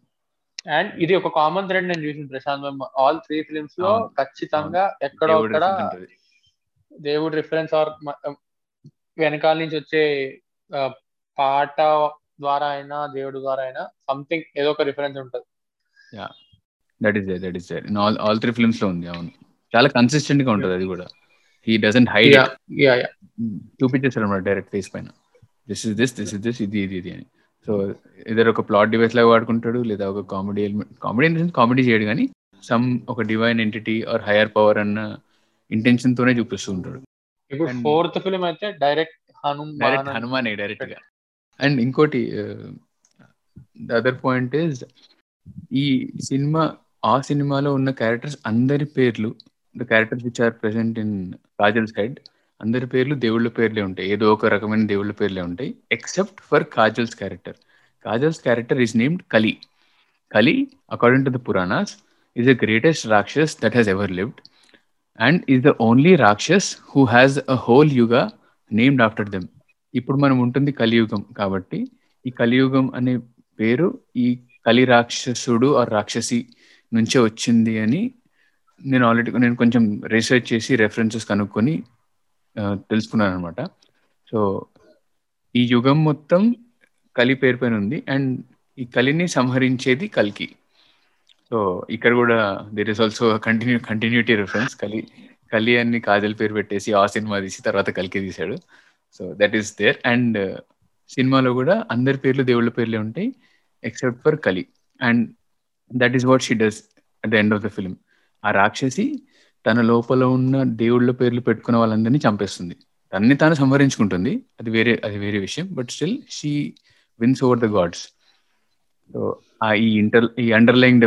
అండ్ ఇది ఒక కామన్ థ్రెడ్ నేను చూసిన ప్రశాంత్ ఆల్ త్రీ ఫిలిమ్స్లో ఖచ్చితంగా ఎక్కడో దేవుడు రిఫరెన్స్ ఆర్ వెనకాల నుంచి వచ్చే పాట ద్వారా అయినా దేవుడు ద్వారా అయినా సంథింగ్ ఏదో ఒక రిఫరెన్స్ ఉంటుంది. Yeah that is that is all all three ఫిల్మ్స్లో ఉంది అవును. చాలా కన్సిస్టెంట్గా ఉంటుంది అది కూడా. హీ డజంట్ హైడ్ చూపించేసారు అన్నమాట డైరెక్ట్ ఫేస్ పైన. This is this this is this ఇది ఇది ఇది అని. సో ఇద్దరు ఒక ప్లాట్ డివైస్ లాగా వాడుకుంటాడు లేదా ఒక కామెడీ ఎలిమెంట్ కామెడీ కామెడీ చేయడు కానీ సమ్ ఒక divine entity or higher power అన్న ఇంటెన్షన్ తోనే చూపిస్తూ ఉంటాడు. ఇప్పుడు ఫోర్త్ ఫిల్మ్ అయితే డైరెక్ట్ డైరెక్ట్ హనుమానే డైరెక్ట్గా. అండ్ ఇంకోటి ద అదర్ పాయింట్ ఇస్ ఈ సినిమా ఆ సినిమాలో ఉన్న క్యారెక్టర్స్ అందరి పేర్లు the characters which are present in Kajal side అందరి పేర్లు దేవుళ్ళ పేర్లే ఉంటాయి. ఏదో ఒక రకమైన దేవుళ్ళ పేర్లే ఉంటాయి except for Kajal's character Kajal's character is named Kali Kali according to the Puranas is the greatest rakshas that has ever lived and is the only rakshas who has a whole yuga named after them. ఇప్పుడు మనం ఉంటుంది కలియుగం కాబట్టి ఈ కలియుగం అనే పేరు ఈ కలి రాక్షసుడు ఆ రాక్షసి నుంచే వచ్చింది అని నేను ఆల్రెడీ నేను కొంచెం రీసెర్చ్ చేసి రెఫరెన్సెస్ కనుక్కొని తెలుసుకున్నాను అనమాట సో ఈ యుగం మొత్తం కలి పేరు పైన ఉంది. అండ్ ఈ కలిని సంహరించేది కల్కి. సో ఇక్కడ కూడా there is also continue continuity reference Kali Kali అని కాజల్ పేరు పెట్టేసి ఆ సినిమా తీసి తర్వాత కలికి తీశాడు. So that is there and సినిమాలో కూడా అందరి పేర్లు దేవుళ్ళ పేర్లే ఉంటాయి except for Kali and that is what she does at the end of the film ఆ రాక్షసి తన లోపల ఉన్న దేవుళ్ళ పేర్లు పెట్టుకున్న వాళ్ళందరినీ చంపేస్తుంది. తన్ని తాను సంహరించుకుంటుంది. అది వేరే అది వేరే విషయం. But still she wins over the gods so ఈ ఇంటర్ ఈ అండర్లయింగ్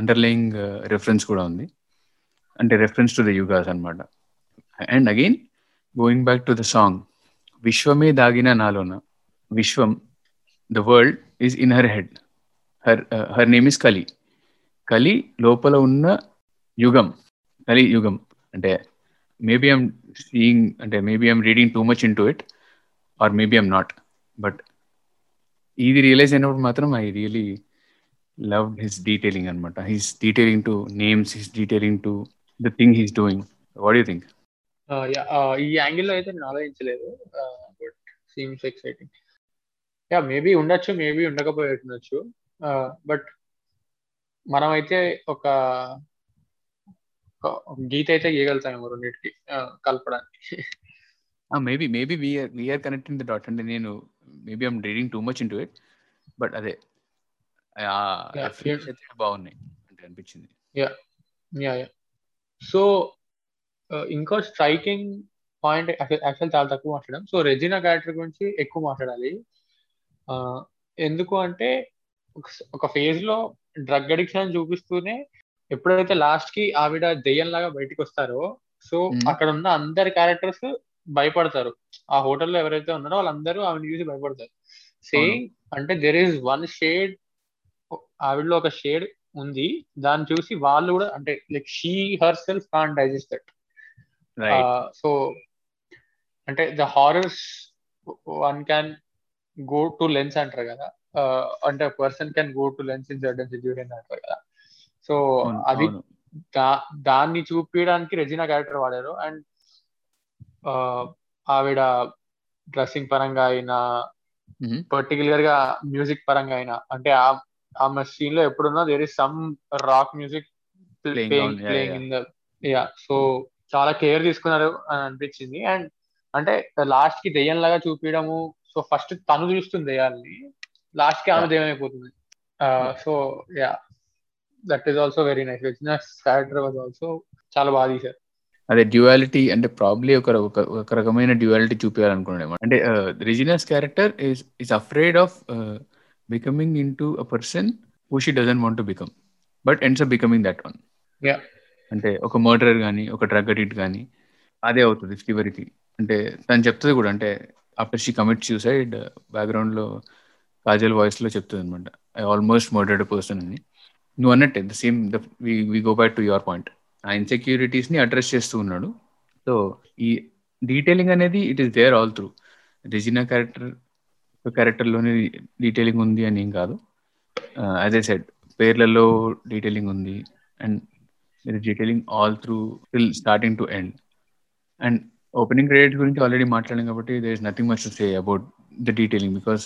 అండర్లయింగ్ రెఫరెన్స్ కూడా ఉంది. అంటే రెఫరెన్స్ టు ద యుగాస్ అనమాట and again going back to the song విశ్వమే దాగిన నాలోన విశ్వం the world is in her head her her name is Kali Kali లోపల ఉన్న యుగం కలి యుగం. అంటే మేబీ ఐమ్ సీయింగ్ అంటే maybe I'm reading too much into it or maybe I'm not but ఇది realise అయినప్పుడు మాత్రం I really love his detailing అనమాట his detailing to names his detailing to the thing he's doing. What you think ఈ యాంగిల్లో అయితే నేను ఆలోచించలేదు. But seems exciting. Yeah maybe ఉండొచ్చు మేబీ ఉండకపోయి ఉండొచ్చు బట్ మనమైతే ఒక గీత అయితే గీయగలుగుతాము రెండింటికి కలపడానికి. Maybe maybe we are we are connecting the dot అంటే నేను maybe I'm reading too much into it but అదే బాగున్నాయి అంటే అనిపించింది. యా యా యా సో ఇంకో స్ట్రైకింగ్ పాయింట్ యాక్చువల్ చాలా తక్కువ మాట్లాడడం. సో రెజినా క్యారెక్టర్ గురించి ఎక్కువ మాట్లాడాలి. ఎందుకు అంటే ఒక ఫేజ్లో డ్రగ్ అడిక్షన్ చూపిస్తూనే ఎప్పుడైతే లాస్ట్కి ఆవిడ దెయ్యం లాగా బయటకు వస్తారో సో అక్కడ ఉన్న అందరి క్యారెక్టర్స్ భయపడతారు. ఆ హోటల్లో ఎవరైతే ఉన్నారో వాళ్ళందరూ ఆవిడ చూసి భయపడతారు. సేమ్ అంటే దెర్ ఈస్ వన్ షేడ్ ఆవిడలో ఒక షేడ్ ఉంది. దాన్ని చూసి వాళ్ళు కూడా అంటే like she herself can digest that so అంటే the horrors one can go to lengths అంటారు కదా. అంటే person can go to lengths in certain situation అంటారు కదా. సో అది దాన్ని చూపించడానికి రెజినా క్యారెక్టర్ వాడారు. అండ్ ఆవిడ డ్రెస్సింగ్ పరంగా అయినా పర్టికులర్గా మ్యూజిక్ పరంగా అయినా అంటే ఆమె సీన్లో ఎప్పుడున్నా there is some rock music playing in the yeah so చాలా కేర్ తీసుకున్నారు అని అనిపించింది. అండ్ అంటే లాస్ట్కి దెయ్యం లాగా చూపించడము సో ఫస్ట్ తను చూస్తుంది దెయ్యాలని లాస్ట్కి ఆమె దెయ్యం అయిపోతుంది so yeah that is also very nice వెజ్నస్ character was also చాలా బాగా తీశారు. అదే డ్యువాలిటీ అంటే ప్రాబ్లీ ఒక ఒక రకమైన డ్యువాలిటీ చూపించాలనుకున్నాడు అంటే Regina's character is is afraid of becoming into a person who she doesn't want to become but ends up becoming that one అంటే ఒక మర్డరర్ కానీ ఒక డ్రగ్ అడిక్ట్ కానీ అదే అవుతుంది చివరికి. అంటే తను చెప్తుంది కూడా అంటే ఆఫ్టర్ షీ కమిట్ సూసైడ్ బ్యాక్గ్రౌండ్లో కాజల్ వాయిస్లో చెప్తుంది అనమాట ఐ ఆల్మోస్ట్ మర్డర్డ్ పర్సన్ అని. నువ్వు అన్నట్టే the same the we go back to your point ఆ ఇన్సెక్యూరిటీస్ని అడ్రస్ చేస్తూ ఉన్నాడు. సో ఈ డీటెయిలింగ్ అనేది it is there all through Regina character క్యారెక్టర్లోనే detailing ఉంది అని ఏం కాదు. యాజ్ ఏ సెడ్ పేర్లలో డీటెయిలింగ్ ఉంది and is detailing all through till starting to end and opening credit గురించి ఆల్రెడీ మాట్లాడాం కాబట్టి there is nothing much to say about the detailing because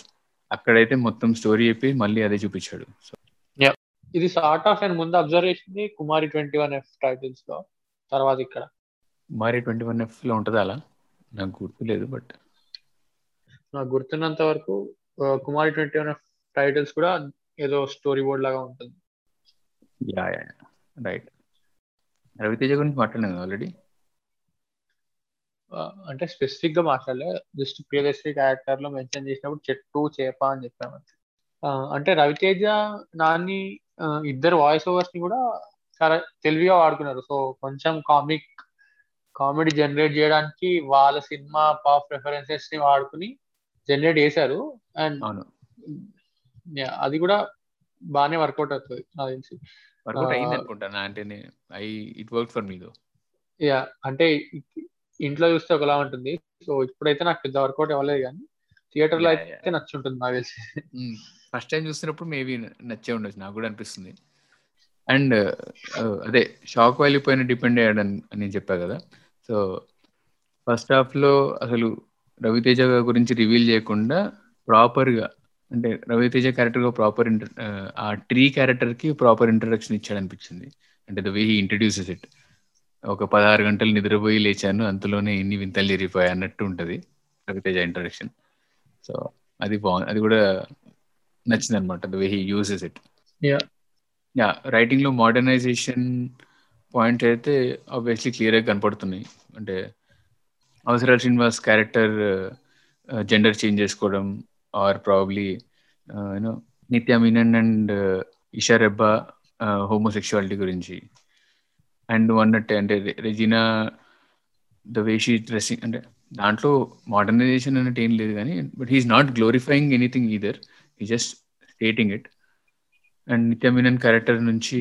అక్కడైతే మొత్తం స్టోరీ చెప్పి మళ్ళీ అదే చూపించాడు. సో ఇది సార్ట్ ఆఫ్ అండ్ ముందు అబ్జర్వ్ చేసింది కుమారి ట్వంటీ వన్ ఎఫ్ టైటిల్స్లో తర్వాత ఇక్కడ. కుమారి ట్వంటీ వన్ ఎఫ్లో ఉంటుందా అలా? నాకు గుర్తులేదు బట్ నాకు గుర్తున్నంత వరకు కుమారి ట్వంటీ వన్ టైటిల్స్ కూడా ఏదో స్టోరీ బోర్డ్ లాగా ఉంటుంది. యా యా రైట్ రవితేజ గురించి మాట్లాడినాను ఆల్రెడీ అంటే స్పెసిఫిక్గా మాట్లాడలే. జస్ట్ ప్రియదర్శి క్యారెక్టర్లో మెన్షన్ చేసినప్పుడు చెట్టు చేప అని చెప్పాము అంటే రవితేజ నాని ఇద్దరు వాయిస్ ఓవర్స్ని కూడా చాలా తెలివిగా వాడుకున్నారు. సో కొంచెం కామిక్ కామెడీ జనరేట్ చేయడానికి వాళ్ళ సినిమా పాప్ రెఫరెన్సెస్ని వాడుకుని జనరేట్ చేశారు. అండ్ అది కూడా బాగానే వర్కౌట్ అవుతుంది నాకు తెలిసి. వర్కౌట్ అయింది అనుకుంటాను అంటే I it work for me though yeah అంటే ఇంట్లో చూస్తే ఒకలా ఉంటుంది. సో ఇప్పుడైతే నాకు పెద్ద వర్కౌట్ అవ్వలేదు కానీ థియేటర్లో అయితే నచ్చుంటుంది నాకు తెలిసి. ఫస్ట్ టైం చూసినప్పుడు మేబీ నచ్చే ఉండొచ్చు. నాకు కూడా అనిపిస్తుంది. అండ్ అదే షాక్ వాల్యూ పైన డిపెండ్ అయ్యాడని నేను చెప్పా కదా. సో ఫస్ట్ హాఫ్లో అసలు రవితేజ గురించి రివీల్ చేయకుండా ప్రాపర్గా అంటే రవితేజ క్యారెక్టర్గా ప్రాపర్ ఆ ట్రీ క్యారెక్టర్కి ప్రాపర్ ఇంట్రడక్షన్ ఇచ్చాడు అనిపించింది అంటే the way he introduces it ఒక పదహారు గంటలు నిద్రపోయి లేచాను అంతలోనే ఎన్ని వింతలు జరిగిపోయాయి అన్నట్టు ఉంటది రవితేజ ఇంట్రడక్షన్ సో అది బాగుంది అది కూడా నచ్చింది అనమాట the way he uses it yeah రైటింగ్లో modernization point అయితే ఆబ్వియస్లీ క్లియర్గా కనపడుతున్నాయి. అంటే Avasarala Srinivas character gender change చేసుకోవడం or probably you know Nithya Menen and uh, Isha Rebba uh, homosexuality గురించి. అండ్ అన్నట్టే అంటే Regina the way she dressing అంటే దాంట్లో మోడర్నైజేషన్ అన్నట్టు ఏం లేదు కానీ but he's not glorifying anything either he just stating it and Nithya Menen character నుంచి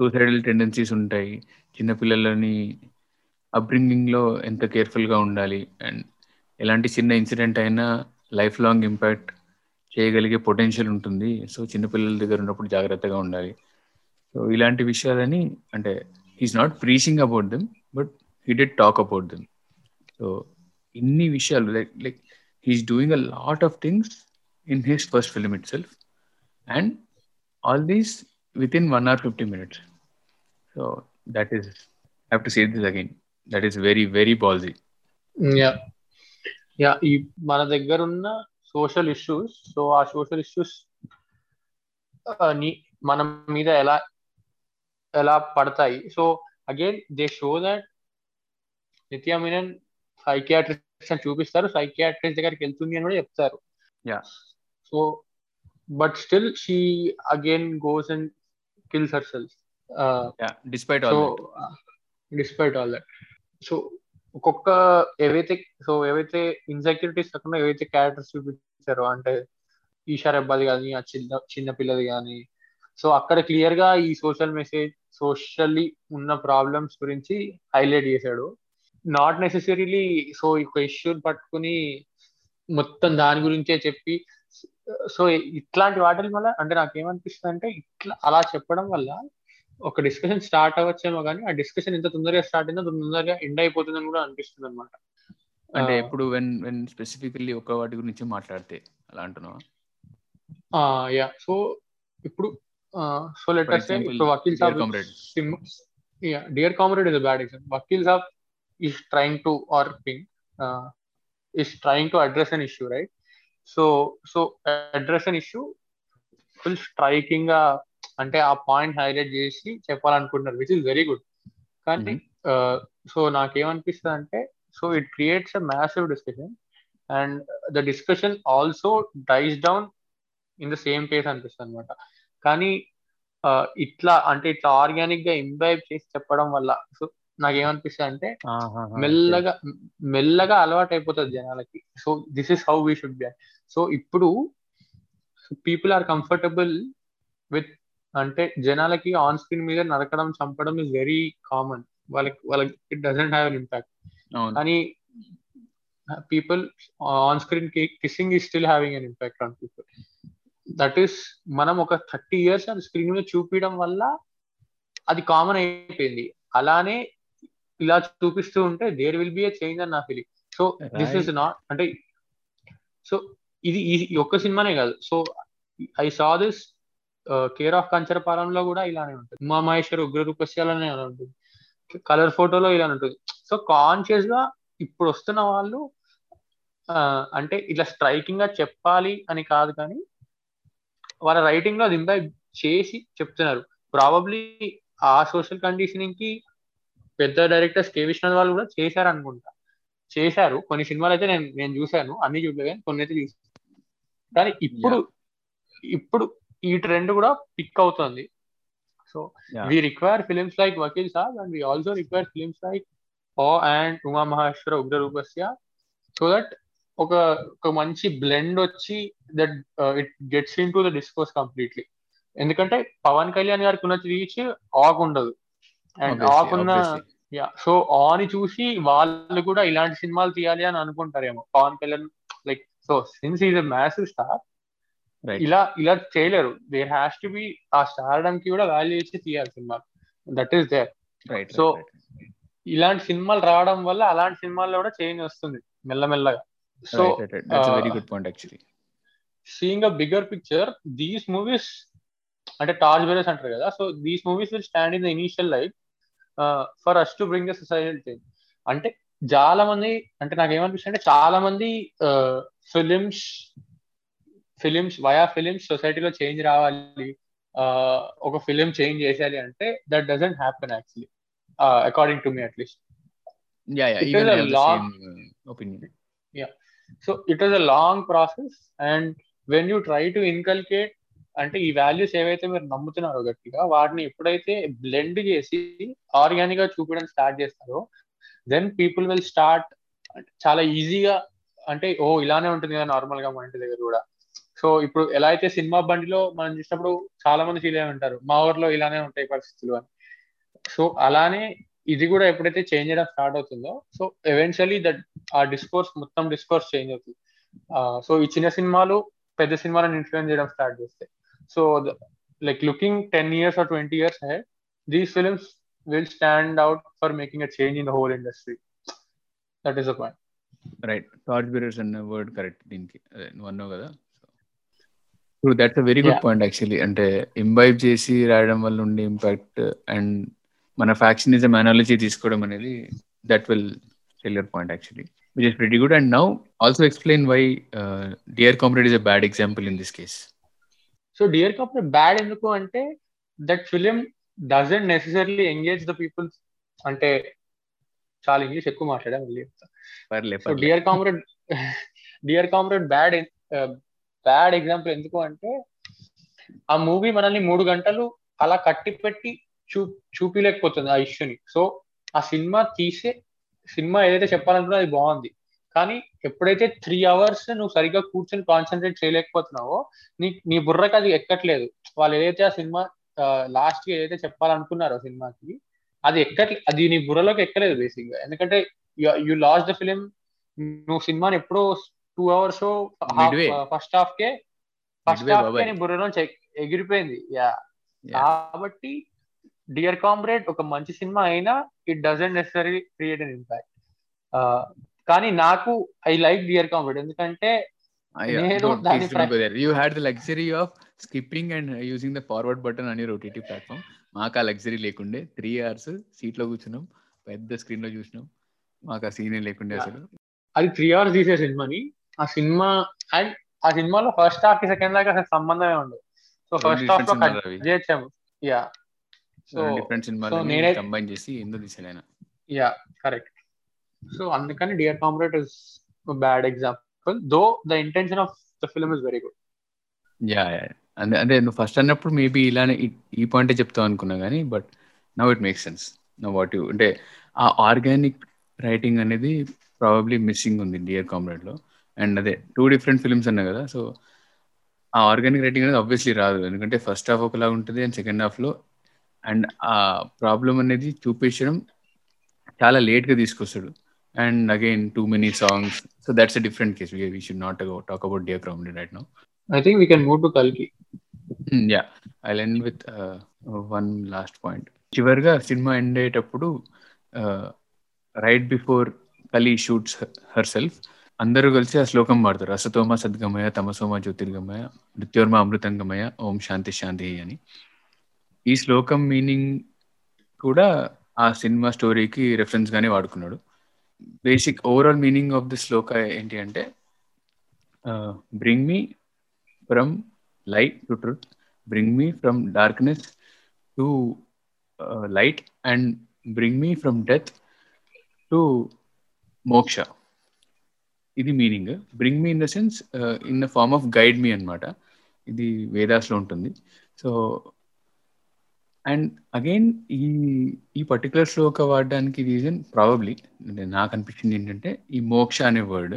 సూసైడల్ టెండెన్సీస్ ఉంటాయి. చిన్నపిల్లలని అప్బ్రింగింగ్లో ఎంత కేర్ఫుల్గా ఉండాలి అండ్ ఎలాంటి చిన్న ఇన్సిడెంట్ అయినా లైఫ్ లాంగ్ ఇంపాక్ట్ చేయగలిగే పొటెన్షియల్ ఉంటుంది. సో చిన్నపిల్లల దగ్గర ఉన్నప్పుడు జాగ్రత్తగా ఉండాలి. సో ఇలాంటి విషయాలని అంటే he's not preaching about them but he did talk about them so ఇన్ని విషయాలు like like he's doing a lot of things in his first film itself and all these within one or fifty minutes so that is have to save this again that is very very ballsy yeah yeah ఈ మన దగ్గర ఉన్న social issues so ఆ social issues మన మీద ఎలా ఎలా పడతాయి? So again they show that Nithya Menen psychiatrist అని చూపిస్తారు. సైకియాట్రిస్ట్ దగ్గరికి వెళ్తుంది అని కూడా చెప్తారు. Yeah so but still she again goes and kills herself despite so all despite all that so ఒక్కొక్క ఏవైతే సో ఏవైతే ఇన్సెక్యూరిటీస్ కాకుండా ఏవైతే క్యారెక్టర్స్ చూపించారో అంటే ఈషా రెబ్బాది కానీ ఆ చిన్న చిన్న పిల్లది కానీ సో అక్కడ క్లియర్గా ఈ సోషల్ మెసేజ్ సోషల్లీ ఉన్న ప్రాబ్లమ్స్ గురించి హైలైట్ చేశాడు. నాట్ నెసెసరీలీ సో ఒక ఇష్యూని పట్టుకుని మొత్తం దాని గురించే చెప్పి సో ఇట్లాంటి వాటి వల్ల అంటే నాకేమనిపిస్తుంది అంటే ఇట్లా అలా చెప్పడం వల్ల ఒక డిస్కషన్ స్టార్ట్ అవ్వచ్చేమో కానీ ఆ డిస్కషన్ ఎంత తొందరగా స్టార్ట్ అయిందో తొందరగా ఎండ్ అయిపోతుందని కూడా అనిపిస్తుంది అనమాట అంటే ఎప్పుడు వెన్ వెన్ స్పెసిఫికల్లీ ఒక వాటి గురించి మాట్లాడితే అలా అంటున్నావా? యా సో ఇప్పుడు సో లెట్ అస్ ఇప్పుడు Vakeel Saab. Yeah Dear Comrade is bad example Vakeel Saab is trying to or thing is trying to address an issue right so so address an issue full స్ట్రైకింగ్గా అంటే ఆ point highlight చేసి చెప్పాలనుకుంటున్నారు which is very good కానీ so నాకేమనిపిస్తుంది అంటే so it creates a massive discussion and the discussion also dies down in the same pace అనిపిస్తుంది అనమాట కానీ ఇట్లా అంటే ఇట్లా ఆర్గానిక్గా ఇంబైబ్ చేసి చెప్పడం వల్ల సో నాకేమనిపిస్తుంది అంటే మెల్లగా మెల్లగా అలవాటు అయిపోతుంది జనాలకి. So this is how we should be so ఇప్పుడు పీపుల్ ఆర్ కంఫర్టబుల్ విత్ అంటే జనాలకి ఆన్ స్క్రీన్ మీద నరకడం చంపడం ఇస్ వెరీ కామన్ వాళ్ళకి వాళ్ళకి ఇట్ డజంట్ హ్యావ్ ఇంపాక్ట్ కానీ పీపుల్ ఆన్ స్క్రీన్ కిస్సింగ్ ఈ still having an impact on people that is మనం ఒక థర్టీ ఇయర్స్ అది స్క్రీన్ మీద చూపించడం వల్ల అది కామన్ అయిపోయింది. అలానే ఇలా చూపిస్తూ ఉంటే దేర్ విల్ బి చేంజ్ అని నా feeling so this is not అంటే సో ఇది ఈ ఒక్క సినిమానే కాదు. So I saw this care of కంచరపాలెంలో కూడా ఇలానే ఉంటుంది. ఉమా మహేశ్వర్ ఉగ్ర రూపస్యాలనే ఇలా ఉంటుంది. కలర్ ఫోటోలో ఇలా ఉంటుంది. సో కాన్షియస్గా ఇప్పుడు వస్తున్న వాళ్ళు అంటే ఇట్లా స్ట్రైకింగ్గా చెప్పాలి అని కాదు కానీ వాళ్ళ రైటింగ్లో అది చేసి చెప్తున్నారు. ప్రాబబ్లీ ఆ సోషల్ కండిషనింగ్కి పెద్ద డైరెక్టర్స్ కే విశ్వనాథ్ వాళ్ళు కూడా చేశారు అనుకుంటా చేశారు. కొన్ని సినిమాలు అయితే నేను నేను చూశాను. అన్ని చూడలేదు కానీ కొన్ని అయితే చూసాను కానీ ఇప్పుడు ఇప్పుడు ఈ ట్రెండ్ కూడా పిక్ అవుతుంది. So we require films like Vakeel Saab and we also require films like oh and Uma Maheswara Ugra Roopasya so that ఒక ఒక మంచి బ్లెండ్ వచ్చి that it gets into the discourse completely ఎందుకంటే పవన్ కళ్యాణ్ గారికి ఉన్న reach ఆక్ ఉండదు. అండ్ ఆక్ ఉన్న యా సో ఆని చూసి వాళ్ళు కూడా ఇలాంటి సినిమాలు తీయాలి అని అనుకుంటారేమో. Pawan Kalyan like so since is a massive star ఇలా ఇలా చేయలేరు. దేర్ హ్యాస్ టు బి ఆ స్టార్డమ్కి కూడా వాల్యూ ఇచ్చి తీయాలి cinema. That is there so ఇలాంటి సినిమాలు రావడం వల్ల అలాంటి సినిమాల్లో కూడా చేంజ్ వస్తుంది మెల్లమెల్లగా. So very good point actually seeing a bigger picture these movies అంటే టార్చ్ బెరర్స్ అంటారు కదా so these movies will stand in the initial life for us to bring the societal change అంటే చాలా మంది అంటే నాకు ఏమనిపిస్తుంది అంటే చాలా మంది ఫిలిమ్స్ ఫిలిమ్స్ వయా ఫిలిమ్స్ సొసైటీలో చేంజ్ రావాలి. ఒక ఫిలిం చేంజ్ చేసేయాలి అంటే that doesn't happen actually according to me at least opinion. Yeah. So it is a long process and when you try to inculcate అంటే ఈ వాల్యూస్ ఏవైతే మీరు నమ్ముతున్నారో గట్టిగా వాటిని ఎప్పుడైతే బ్లెండ్ చేసి ఆర్గానిక్గా చూపించడం స్టార్ట్ చేస్తారో దెన్ పీపుల్ విల్ స్టార్ట్ చాలా ఈజీగా అంటే ఓ ఇలానే ఉంటుంది కదా నార్మల్గా మా ఇంటి దగ్గర కూడా. సో ఇప్పుడు ఎలా అయితే సినిమా బండిలో మనం చూసినప్పుడు చాలా మంది ఫీల్ అయి ఉంటారు మా ఊర్లో ఇలానే ఉంటాయి పరిస్థితులు అని. సో అలానే ఇది కూడా ఎప్పుడైతే చేంజ్ చేయడం స్టార్ట్ అవుతుందో so eventually that uh discourse మొత్తం డిస్కోర్స్ చేంజ్ అవుతుంది. సో ఈ చిన్న సినిమాలు పెద్ద సినిమాలను ఇన్ఫ్లుయెన్స్ చేయడం స్టార్ట్ చేస్తాయి so like looking ten years or twenty years ahead these films will stand out for making a change in the whole industry that is a point right torch bearers అన్న word correct దీనికి. నువ్వు అన్నావు కదా? That's a very good point actually అంటే imbibe చేసి రాయడం వల్ల ఉండే ఇంపాక్ట్ అండ్ మన ఫ్యాక్షనిజం అనాలజీ తీసుకోవడం అనేది that will tell point actually which is very good and now also explain why Dear Comrade is a bad example in this case so Dear Comrade bad ఎందుకు అంటే that film doesn't necessarily engage the peoples అంటే చాలా English ఎక్కువ మాట్లాడా మళ్ళీ Dear Comrade Dear Comrade bad bad example ఎందుకు అంటే ఆ మూవీ మనల్ని మూడు గంటలు అలా కట్టి పెట్టి చూ చూపిలేకపోతుంది ఆ ఇష్యూని. సో ఆ సినిమా తీసే సినిమా ఏదైతే చెప్పాలనుకున్నా అది బాగుంది. కానీ ఎప్పుడైతే త్రీ అవర్స్ నువ్వు సరిగ్గా కూర్చొని కాన్సన్ట్రేట్ చేయలేకపోతున్నావో నీ నీ బుర్రకి అది ఎక్కట్లేదు. వాళ్ళు ఏదైతే ఆ సినిమా లాస్ట్కి ఏదైతే చెప్పాలనుకున్నారో సినిమాకి అది ఎక్కట్ అది నీ బుర్రలోకి ఎక్కలేదు బేసిక్గా ఎందుకంటే యు లాస్ట్ ద ఫిలిం నువ్వు సినిమాని ఎప్పుడో టూ అవర్స్ ఫస్ట్ హాఫ్ కే ఫస్ట్ హాఫ్ కే నీ బుర్రలో ఎగిరిపోయింది. యా కాబట్టి డియర్ కామ్రేడ్ ఒక మంచి సినిమా అయినా it doesn't necessarily create an impact కానీ నాకు ఐ లైక్ డియర్ కామ్రేడ్ ఎందుకంటే you had the luxury of skipping and using the forward button అని ఓటీటీ ప్లాట్ఫామ్ మాకు ఆ లగ్జరీ లేకుండే. త్రీ అవర్స్ సీట్లో కూర్చున్నాం. పెద్ద స్క్రీన్లో చూసినాం. మాకు ఆ సీనే లేకుండే అసలు. అది త్రీ అవర్స్ తీసే సినిమాని. ఆ సినిమా అండ్ ఆ సినిమాలో ఫస్ట్ హాఫ్కి సెకండ్ దాకా అసలు సంబంధమే ఉండదు. సో ఫస్ట్ హాఫ్లో కట్ చేయొచ్చాము యా సో డిఫరెంట్ సినిమాలు కంబైన్ చేసి ఎందుకు తీసాడు యా కరెక్ట్ సో అందుకని Dear Comrade is bad example though the intention of the film is very good yeah అదే అదే నువ్వు ఫస్ట్ అన్నప్పుడు మేబీ ఇలానే ఈ పాయింటే చెప్తావు అనుకున్నా కానీ but now it make sense now what you అంటే ఆ ఆర్గానిక్ రైటింగ్ అనేది ప్రాబబ్లీ మిస్సింగ్ ఉంది డియర్ కామ్రేడ్లో. అండ్ అదే టూ డిఫరెంట్ ఫిల్మ్స్ అన్నా కదా సో ఆ ఆర్గానిక్ రైటింగ్ అనేది ఆబ్వియస్లీ రాదు. ఎందుకంటే ఫస్ట్ హాఫ్ ఒకలా ఉంటుంది అండ్ సెకండ్ హాఫ్లో అండ్ ఆ ప్రాబ్లం అనేది చూపించడం చాలా లేట్గా తీసుకొస్తాడు. And again too many songs so that's a different case we should not talk about Dear Comrade right now I think we can move to కల్కి yeah I end with one last point చివరిగా cinema end అయ్యేటప్పుడు right before Kali shoots herself అందరూ కలిసి ఆ శ్లోకం పాడతారు. అసతోమ సద్గమయ తమసోమ జ్యోతిర్గమయ మృత్యోర్మ అమృతంగమయ ఓం శాంతి శాంతి అని. ఈ శ్లోకం మీనింగ్ కూడా ఆ సినిమా స్టోరీకి రెఫరెన్స్ గానే వాడుకున్నాడు. Basic overall meaning of the shloka ఏంటి అంటే bring me from light to truth bring me from darkness to light and bring me from death to moksha ఇది meaning bring me in the sense in the form of guide me అనమాట ఇది వేదాస్లో ఉంటుంది. So and again ఈ ఈ particular శ్లోక వాడడానికి reason probably నాకు అనిపించింది ఏంటంటే ఈ మోక్ష అనే వర్డ్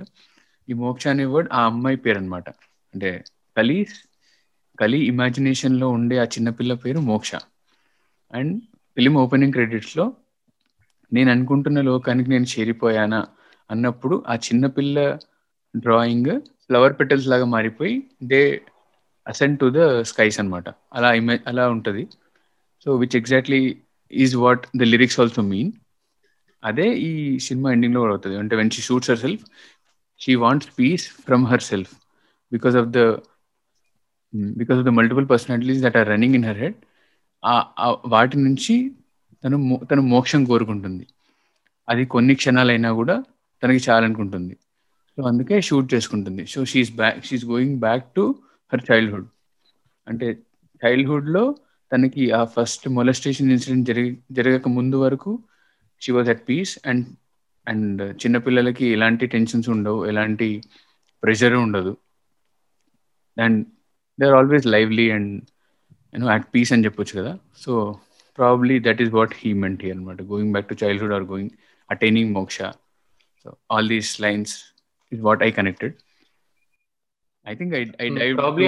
ఈ మోక్ష అనే వర్డ్ ఆ అమ్మాయి పేరు అనమాట అంటే కలి కలి ఇమాజినేషన్లో ఉండే ఆ చిన్నపిల్ల పేరు మోక్ష. అండ్ ఫిలిం ఓపెనింగ్ క్రెడిట్స్లో నేను అనుకుంటున్న లోకానికి నేను చేరిపోయానా అన్నప్పుడు ఆ చిన్నపిల్ల డ్రాయింగ్ ఫ్లవర్ పెటల్స్ లాగా మారిపోయి they ascend to the skies అనమాట అలా ఇమేజ్ అలా ఉంటుంది. So which exactly is what the lyrics also mean అదే ఈ సినిమా ఎండింగ్లో కూడా అవుతుంది. అంటే when she shoots herself she wants peace from herself because of the because of the multiple personalities that are running in her head వాటి నుంచి తను తను మోక్షం కోరుకుంటుంది. అది కొన్ని క్షణాలైనా కూడా తనకి చాలనుకుంటుంది సో అందుకే షూట్ చేసుకుంటుంది. So she's back she's going back to her childhood అంటే చైల్డ్హుడ్లో తనకి ఆ ఫస్ట్ మొలస్టేషన్ ఇన్సిడెంట్ జరిగి జరగక ముందు వరకు she was at peace and and చిన్నపిల్లలకి ఎలాంటి టెన్షన్స్ ఉండవు ఎలాంటి ప్రెషర్ ఉండదు. And they are always lively and you know at peace అని చెప్పొచ్చు కదా. So probably that is what he meant he అనమాట going back to childhood or going attaining moksha so all these lines is what I connected I think I I dive probably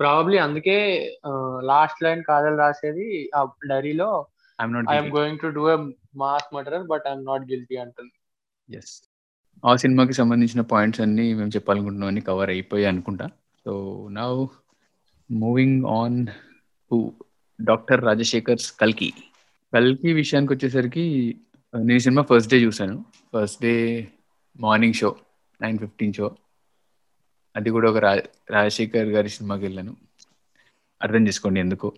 probably అందుకే last line కాదల్ రాసేది ఆ డైరీలో I'm not I'm going to do a mass murder but I'm not guilty అంటుంది. Yes ఆ సినిమాకి సంబంధించిన points అన్ని మేము చెప్పాలనుకుంటున్నాం అన్ని కవర్ అయిపోయాయి అనుకుంటా. సో నా మూవింగ్ ఆన్ టు డాక్టర్ రాజశేఖర్స్ కల్కి కల్కి విషయానికి వచ్చేసరికి నేను సినిమా ఫస్ట్ డే చూశాను. First day morning show nine fifteen show అది కూడా ఒక రా రాజశేఖర్ గారి సినిమాకి వెళ్ళాను. అర్థం చేసుకోండి ఎందుకు?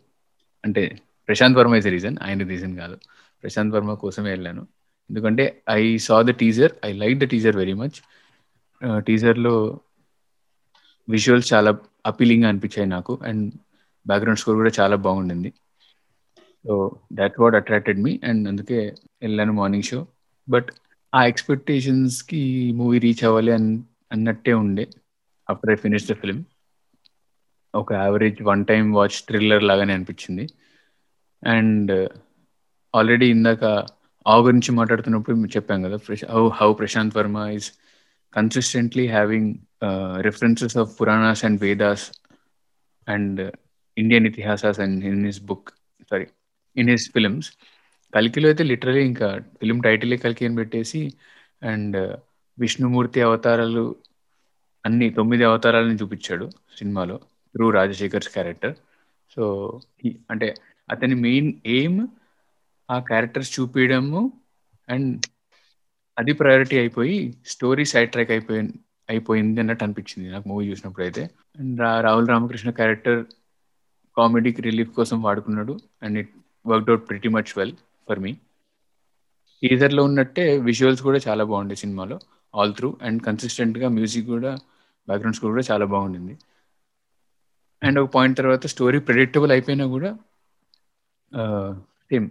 అంటే ప్రశాంత్ వర్మ ఇస్ రీజన్ ఆయన రీజన్ కాదు. ప్రశాంత్ వర్మ కోసమే వెళ్ళాను. ఎందుకంటే I saw the teaser I like the teaser very much టీజర్లో విజువల్స్ చాలా అపీలింగ్గా అనిపించాయి నాకు. అండ్ బ్యాక్గ్రౌండ్ స్కోర్ కూడా చాలా బాగుండింది. So that what attracted me and అందుకే వెళ్ళాను మార్నింగ్ షో బట్ ఆ ఎక్స్పెక్టేషన్స్కి మూవీ రీచ్ అవ్వాలి అన్ అన్నట్టే ఉండే after I finish the film ఒక average one time watch thriller లాగానే అనిపించింది. అండ్ ఆల్రెడీ ఇందాక ఆ గురించి మాట్లాడుతున్నప్పుడు చెప్పాం కదా how how Prashanth Varma is consistently having references of Puranas and Vedas and Indian Itihasas and in his book sorry in his films కల్కిలో అయితే లిటరలీ ఇంకా ఫిలిం టైటిలే కల్కి అని పెట్టేసి అండ్ uh, విష్ణుమూర్తి అవతారాలు అన్ని తొమ్మిది అవతారాలను చూపించాడు సినిమాలో త్రూ రాజశేఖర్స్ క్యారెక్టర్ సో అంటే అతని మెయిన్ ఎయిమ్ ఆ క్యారెక్టర్స్ చూపించడము అండ్ అది ప్రయారిటీ అయిపోయి స్టోరీ సైడ్ ట్రాక్ అయిపోయి అయిపోయింది అన్నట్టు అనిపించింది నాకు మూవీ చూసినప్పుడు అయితే. అండ్ రాహుల్ రామకృష్ణ క్యారెక్టర్ కామెడీకి రిలీఫ్ కోసం వాడుకున్నాడు and it worked out pretty much well for me టీజర్లో ఉన్నట్టే విజువల్స్ కూడా చాలా బాగుండే సినిమాలో ఆల్ త్రూ అండ్ కన్సిస్టెంట్గా మ్యూజిక్ కూడా బ్యాక్గ్రౌండ్ స్కోర్ కూడా చాలా బాగుండింది. అండ్ ఒక పాయింట్ తర్వాత స్టోరీ ప్రెడిక్టబుల్ అయిపోయినా కూడా సేమ్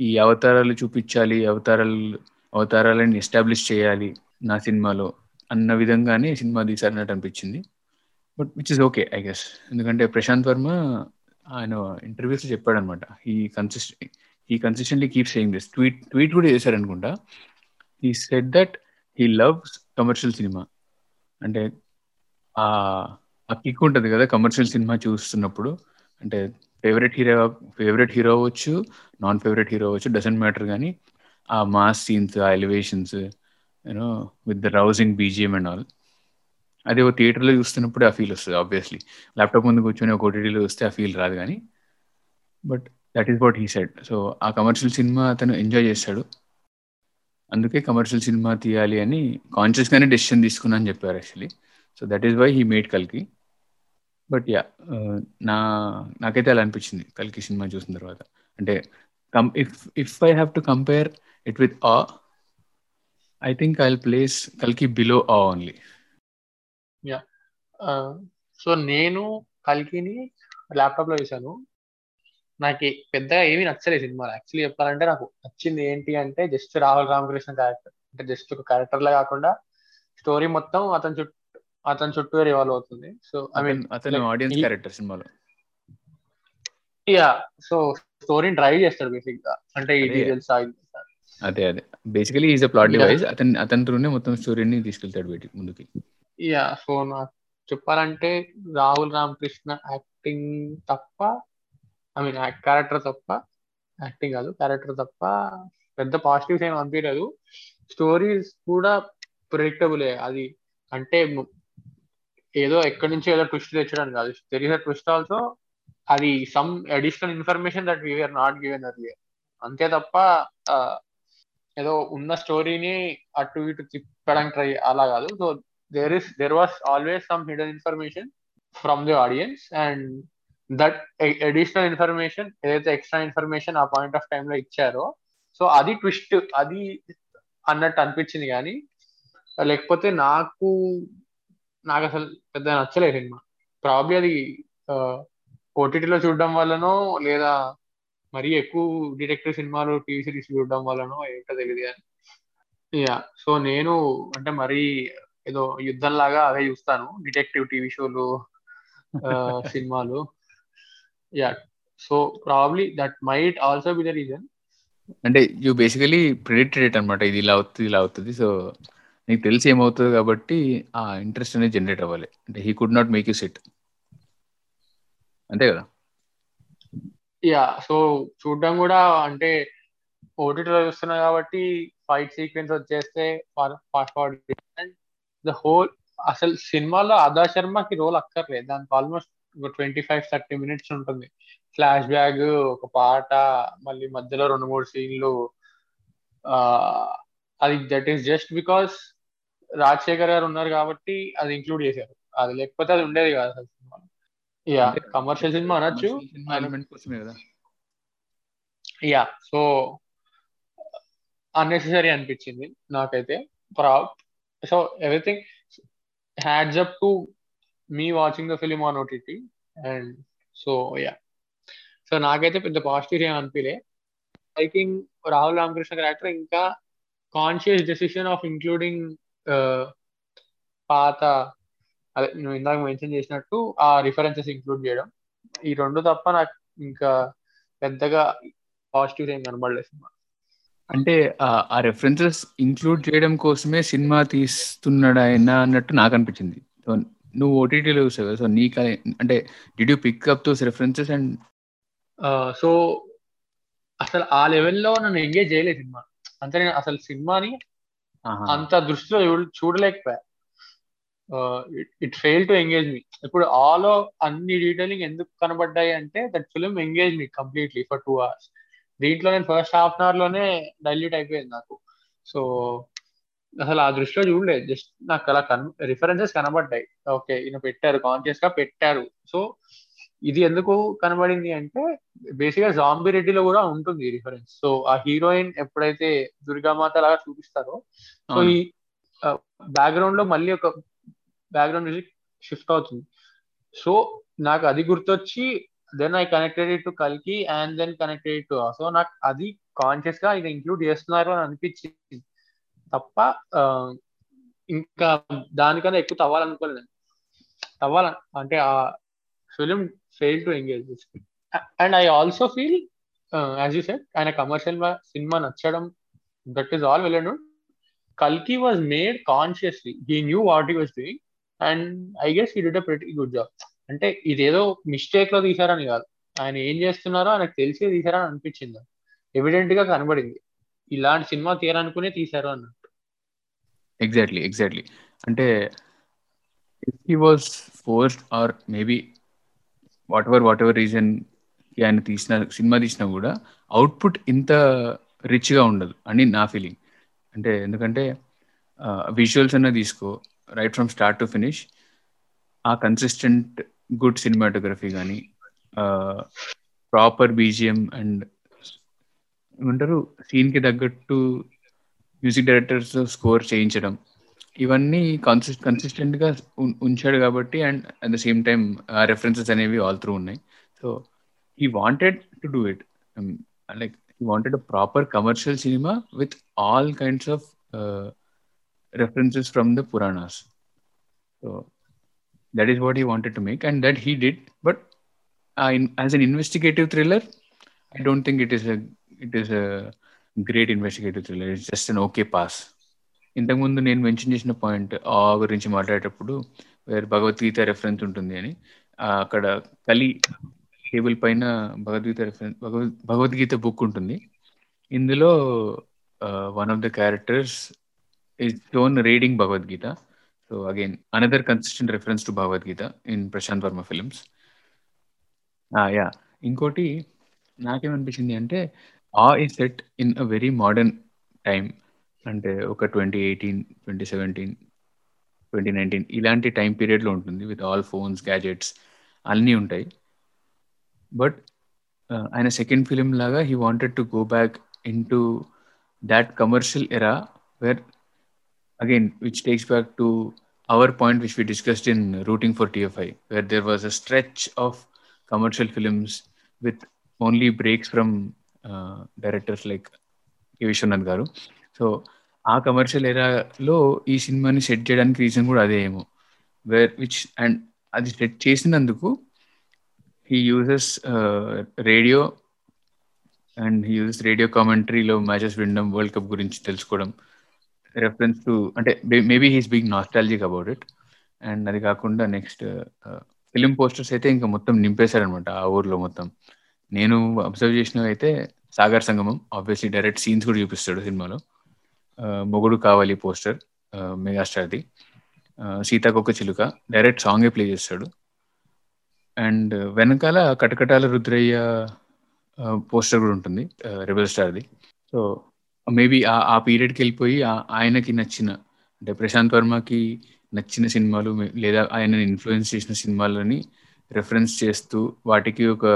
ఈ అవతారాలు చూపించాలి అవతారాలు అవతారాలను ఎస్టాబ్లిష్ చేయాలి నా సినిమాలో అన్న విధంగానే సినిమా తీసారన్నట్టు అనిపించింది. But which is okay I guess ఎందుకంటే ప్రశాంత్ వర్మ ఆయన ఇంటర్వ్యూస్ చెప్పాడు అనమాట ఈ కన్సిస్టెంట్ ఈ consistently keep saying this tweet tweet కూడా చేశారు అనుకుంటా ఈ set that he loves commercial cinema అంటే ఆ కిక్ ఉంటుంది కదా కమర్షియల్ సినిమా చూస్తున్నప్పుడు. అంటే ఫేవరెట్ హీరో ఫేవరెట్ హీరో అవ్వచ్చు నాన్ ఫేవరెట్ హీరో అవ్వచ్చు డజంట్ మ్యాటర్ కానీ ఆ మాస్ సీన్స్ ఆ elevations you know with the rousing BGM and all అదే ఓ థియేటర్లో చూస్తున్నప్పుడు ఆ ఫీల్ వస్తుంది ఆబ్వియస్లీ ల్యాప్టాప్ ముందు కూర్చొని ఒక ఓటీటీలో వస్తే ఆ ఫీల్ రాదు కానీ but that is what he said so ఆ కమర్షియల్ సినిమా అతను ఎంజాయ్ చేస్తాడు. అందుకే కమర్షియల్ సినిమా తీయాలి అని కాన్షియస్గానే డెసిషన్ తీసుకున్నా అని చెప్పారు actually so that is why he made కల్కి బట్ యా నా నాకైతే అలా అనిపించింది కల్కి సినిమా చూసిన తర్వాత. అంటే come if if I have to compare it with uh I think I place కల్కి బిలో ఆ ఓన్లీ సో నేను కల్కిని ల్యాప్టాప్లో చూసాను నాకు పెద్దగా ఏమీ నచ్చలేదు సినిమా యాక్చువల్లీ చెప్పాలంటే నాకు నచ్చింది ఏంటి అంటే జస్ట్ రాహుల్ రామకృష్ణ క్యారెక్టర్ అంటే జస్ట్ ఒక క్యారెక్టర్ లా కాకుండా స్టోరీ మొత్తం అతని చుట్టూ అతని చుట్టూ రివాల్వ్ అవుతుంది. సో ఐ మీన్ అతను ఆడియన్స్ క్యారెక్టర్ సినిమాలో. యా సో స్టోరీని డ్రైవ్ చేస్తాడు బేసిక్గా అంటే ఇది తెలుసా అదే అదే. Basically is a plot device అతని అతని త్రూనే మొత్తం స్టోరీని తీసుకెళ్తాడు బయటికి ముందుకి. యా సో నాకు చెప్పాలంటే రాహుల్ రామకృష్ణ యాక్టింగ్ తప్ప ఐ మీన్ క్యారెక్టర్ తప్ప యాక్టింగ్ కాదు క్యారెక్టర్ తప్ప పెద్ద పాజిటివ్స్ ఏం అనిపించలేదు స్టోరీస్ కూడా ప్రిడిక్టబులే అది అంటే ఏదో ఎక్కడి నుంచి ఏదో ట్విస్ట్ తెచ్చడం కాదు. తెలిసిన ట్విస్ట్ ఆల్సో అది some additional information that we are not given earlier అంతే తప్ప ఏదో ఉన్న స్టోరీని అటు ఇటు తిప్పడానికి ట్రై అలా కాదు. So there is there was always some hidden information from the audience and that additional information ఏదైతే ఎక్స్ట్రా ఇన్ఫర్మేషన్ ఆ పాయింట్ ఆఫ్ టైంలో ఇచ్చారో సో అది ట్విస్ట్ అది అన్నట్టు అనిపించింది కానీ లేకపోతే నాకు నాకు అసలు పెద్ద నచ్చలేదు సినిమా. ప్రాబ్లీ అది ఓటీటీలో చూడడం వల్లనో లేదా మరీ ఎక్కువ డిటెక్టివ్ సినిమాలు టీవీ సిరీస్ చూడడం వల్లనో ఏంటో తెలియదు కానీ యా. సో నేను అంటే మరీ ఏదో యుద్ధం లాగా అవే చూస్తాను. డిటెక్టివ్ టీవీ షోలు సినిమాలు. Yeah. So probably that might also be the reason అంటే యూ బేసికలీ ప్రిడిక్టెడ్ అనమాట ఇది ఇలా అవుతుంది ఇలా అవుతుంది. సో నీకు తెలిసి ఏమవుతుంది కాబట్టి ఆ ఇంట్రెస్ట్ అనేది జనరేట్ అవ్వాలి. అంటే he could not make you set అంతే కదా? యా. సో చూడడం కూడా అంటే ఓటీటీలో చూస్తున్నా కాబట్టి ఫైట్ సీక్వెన్స్ వచ్చేస్తే fast forward and the whole అసలు సినిమాలో ఆదా శర్మకి రోల్ అక్కర్లేదు. దానికి ఆల్మోస్ట్ ఒక ట్వంటీ ఫైవ్ థర్టీ మినిట్స్ ఉంటుంది. ఫ్లాష్ బ్యాగ్ ఒక పాట మళ్ళీ మధ్యలో రెండు మూడు సీన్లు. అది that is just because Rajasekhar garu ఉన్నారు కాబట్టి అది ఇంక్లూడ్ చేశారు. అది లేకపోతే అది ఉండేది కాదు అసలు సినిమాలో యా కమర్షియల్ సినిమా అనొచ్చు. యా సో అన్నెసెసరీ అనిపించింది నాకైతే. So everything heads up to me watching the film on OTT and so yeah so నాకైతే పెద్ద పాజిటివ్ ఏం అనిపించలే I think Rahul Ramakrishna character ఇంకా కాన్షియస్ డెసిషన్ ఆఫ్ ఇంక్లూడింగ్ పాత అదే నువ్వు ఇందాక మెన్షన్ చేసినట్టు ఆ రిఫరెన్సెస్ ఇంక్లూడ్ చేయడం. ఈ రెండు తప్ప నాకు ఇంకా పెద్దగా పాజిటివ్ ఏం కనబడలేదు సినిమా. అంటే ఆ రెఫరెన్సెస్ ఇంక్లూడ్ చేయడం కోసమే సినిమా తీస్తున్నాడు ఆయన అన్నట్టు నాకు అనిపించింది సో నువ్వు ఓటీటీలో చూసావు సో నీకు అంటే did you pick up those references and so అసలు ఆ లెవెల్లో నన్ను ఎంగేజ్ చేయలేదు సినిమా. అంటే నేను అసలు సినిమాని అంత దృష్టిలో చూడలేకపోయా. It fail to engage me ఇప్పుడు ఆల్ అన్ని డీటెయిలింగ్ ఎందుకు కనబడ్డాయి అంటే that film engage me completely for two hours దీంట్లో నేను ఫస్ట్ హాఫ్ అన్ అవర్లోనే డైల్యూట్ అయిపోయింది నాకు. సో అసలు ఆ దృష్టిలో చూడలేదు. జస్ట్ నాకు అలా కన్ రిఫరెన్సెస్ కనబడ్డాయి. ఓకే ఈయన పెట్టారు కాన్షియస్గా పెట్టారు. సో ఇది ఎందుకు కనబడింది అంటే బేసిక్గా జాంబీ రెడ్డిలో కూడా ఉంటుంది రిఫరెన్స్ సో ఆ హీరోయిన్ ఎప్పుడైతే దుర్గామాత లాగా చూపిస్తారో సో ఈ బ్యాక్గ్రౌండ్లో మళ్ళీ ఒక బ్యాక్గ్రౌండ్ మ్యూజిక్ షిఫ్ట్ అవుతుంది. సో నాకు అది గుర్తొచ్చి దెన్ ఐ కనెక్టెడ్ టు కల్కి and then connected to so నాకు అది కాన్షియస్గా ఇది ఇంక్లూడ్ చేస్తున్నారు అని అనిపించింది. తప్ప ఇంకా దానికన్నా ఎక్కువ తవ్వాలనుకోలేదు తవ్వాల అంటే ఆ film fail to engage and I also feel as you said ఆయన కమర్షియల్ సినిమా నచ్చడం దట్ ఈస్ ఆల్ వెళ్ళను కల్కి was made consciously he knew what he was doing and I guess he did a pretty good job అంటే ఇదేదో మిస్టేక్లో తీసారని కాదు. ఆయన ఏం చేస్తున్నారో ఆయనకు తెలిసి తీశారని అనిపించింది. ఎవిడెంట్గా కనబడింది. ఇలాంటి సినిమా తీయాలనుకునే తీశారు అన్నట్టు ఎగ్జాక్ట్లీ ఎగ్జాక్ట్లీ అంటే if he was forced or maybe whatever whatever reason ఆయన తీసిన సినిమా తీసినా కూడా అవుట్పుట్ ఇంత రిచ్గా ఉండదు అని నా ఫీలింగ్ అంటే ఎందుకంటే విజువల్స్ అన్న తీసుకో right from start to finish ఆ కన్సిస్టెంట్ గుడ్ సినిమాటోగ్రఫీ కానీ ప్రాపర్ బీజిఎం అండ్ ఏమంటారు సీన్కి తగ్గట్టు మ్యూజిక్ డైరెక్టర్స్ స్కోర్ చేయించడం. ఇవన్నీ కన్సిస్ కన్సిస్టెంట్గా ఉంచాడు కాబట్టి and at the same time ఆ రెఫరెన్సెస్ అనేవి ఆల్ త్రూ ఉన్నాయి. So he wanted to do it like he wanted a proper commercial cinema with all kinds of references from the Puranas so that is what he wanted to make and that he did but as an investigative thriller I don't think it is it is great investigative thriller it's just an okay pass ఇంతకుముందు నేను mention చేసిన point ఆ గురించి మాట్లాడేటప్పుడు వేరే Bhagavad Gita reference ఉంటుంది అని అక్కడ కలి టేబుల్ పైన భగవద్గీత రెఫరెన్స్ భగవద్గీత బుక్ ఉంటుంది. ఇందులో one of the characters is done reading Bhagavad Gita. So again, another consistent reference to Bhagavad Gita in Prashant Verma films. Ah, yeah ఇంకోటి నాకేమనిపించింది అంటే ఆ ఈ set in a very modern time అంటే ఒక twenty eighteen twenty seventeen twenty nineteen ఇలాంటి time పీరియడ్లో ఉంటుంది విత్ ఆల్ ఫోన్స్ గ్యాజెట్స్ అన్నీ ఉంటాయి. బట్ uh, ఆయన సెకండ్ ఫిలిం లాగా he wanted to go back in to that commercial era where again, which takes back to our point, which we discussed in Rooting for TFI, where there was a stretch of commercial films with only breaks from uh, directors like K. Vishwanath Garu. So, ఆ commercial ఎరాలో ఈ సినిమాని set చేయడానికి reason కూడా అదే ఏమో where which and అది set చేసినందుకు he uses radio and he uses radio కామెంటరీలో matches వినడం వరల్డ్ కప్ గురించి తెలుసుకోవడం రెఫరెన్స్ టు అంటే maybe he's being nostalgic about it and అది కాకుండా నెక్స్ట్ ఫిలిం పోస్టర్స్ అయితే ఇంకా మొత్తం నింపేశారనమాట ఆ ఊర్లో మొత్తం. నేను అబ్జర్వ్ చేసినవి అయితే Sagar Sangamam obviously direct scenes కూడా చూపిస్తాడు సినిమాలో. Uh, Mogudu Kavali poster uh, మెగాస్టార్ది. Uh, సీతాకొక్క చిలుక డైరెక్ట్ సాంగే ప్లే చేస్తాడు. అండ్ వెనకాల కటకటాల రుద్రయ్య పోస్టర్ కూడా ఉంటుంది రెబల్ స్టార్ది సో మేబీ ఆ పీరియడ్కి వెళ్ళిపోయి ఆయనకి నచ్చిన అంటే ప్రశాంత్ వర్మకి నచ్చిన సినిమాలు లేదా ఆయన ఇన్ఫ్లుయెన్స్ చేసిన సినిమాలని రెఫరెన్స్ చేస్తూ వాటికి ఒక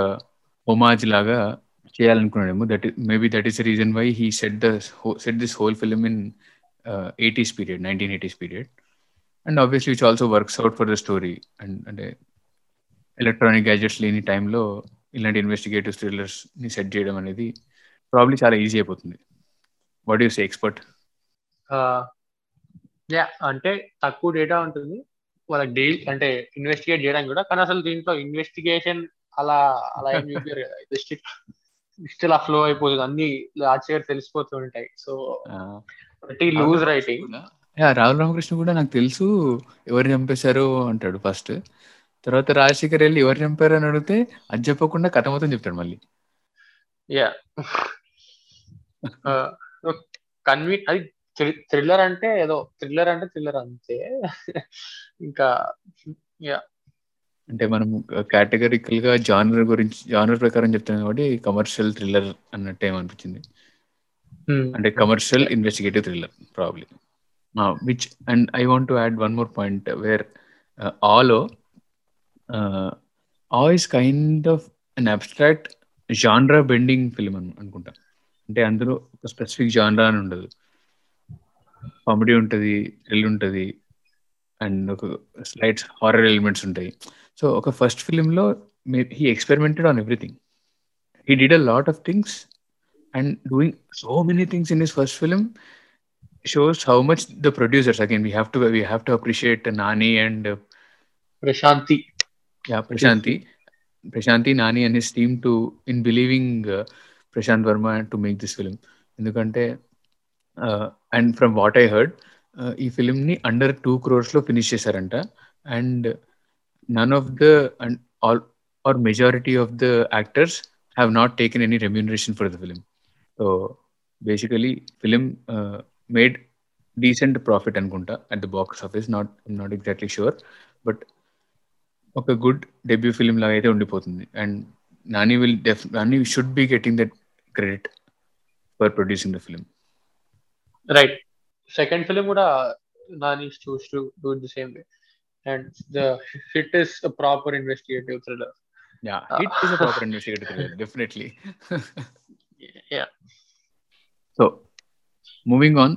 హోమాజ్ లాగా చేయాలనుకున్నాడేమో. That maybe that is reason why he set the set this whole film in eighties period nineteen eighties period and obviously which also works out for the story and అంటే electronic gadgets లేని టైంలో ఇలాంటి investigative థ్రిల్లర్స్ని set చేయడం అనేది probably చాలా easy అయిపోతుంది. What use expert yeah అంటే తక్కువ డేటా ఉంటుంది. వాళ్ళకి డైలీ అంటే ఇన్వెస్టిగేట్ చేయడానికి కూడా. కానీ అసలు దీంట్లో ఇన్వెస్టిగేషన్ అలా అలా ఏం చూపారు కదా. జస్ట్ జస్ట్ అలా ఫ్లో అయిపోతుంది. అన్ని ఆశ్చర్య తెలిసిపోతూ ఉంటాయి. So loose writing Rahul Ramakrishna కూడా నాకు తెలుసు ఎవరు చంపేశారు అంటాడు ఫస్ట్ తర్వాత రాజశేఖర్ వెళ్ళి ఎవరు చంపారు అని అడిగితే అది చెప్పకుండా కథ మొత్తం చెప్తాడు మళ్ళీ. యా కన్వీ అది థ్రిల్లర్ అంటే ఏదో థ్రిల్లర్ అంటే థ్రిల్లర్ అంతే. ఇంకా యా. అంటే మనం కేటగిరికల్గా జానర్ గురించి జానర్ ప్రకారం చెప్తాం కాబట్టి కమర్షియల్ థ్రిల్లర్ అన్నట్టు ఏమనిపించింది? అంటే commercial investigative thriller probably which and I want to add one more point where also ఆ is kind of an abstract genre bending film అని అనుకుంటా. అంటే అందులో ఒక స్పెసిఫిక్ జాన్రా అని ఉండదు. కామెడీ ఉంటుంది థ్రిల్ ఉంటుంది అండ్ ఒక స్లైట్స్ హారర్ ఎలిమెంట్స్ ఉంటాయి. సో ఒక ఫస్ట్ ఫిలింలో he experimented on everything he did a lot of things and doing so many things in his first film shows how much the producers again we have to we have to appreciate Nani and Prashanti yeah Prashanti Prashanti Nani and his team to in believing Prashanth Varma to make this film ఎందుకంటే and from what I heard ఈ ఫిలింని under two క్రోర్స్లో finish చేశారంట. And none of the and all or majority of the actors have not taken any remuneration for the film so basically film made decent profit అనుకుంటా at the box office not not exactly sure but ఒక good debut film లాగా అయితే ఉండిపోతుంది. And Nani will def Nani should be getting that credit for producing the film right second film కూడా Nani chose to do the same way and the hit is a proper investigative thriller yeah hit is a proper investigative thriller definitely yeah so moving on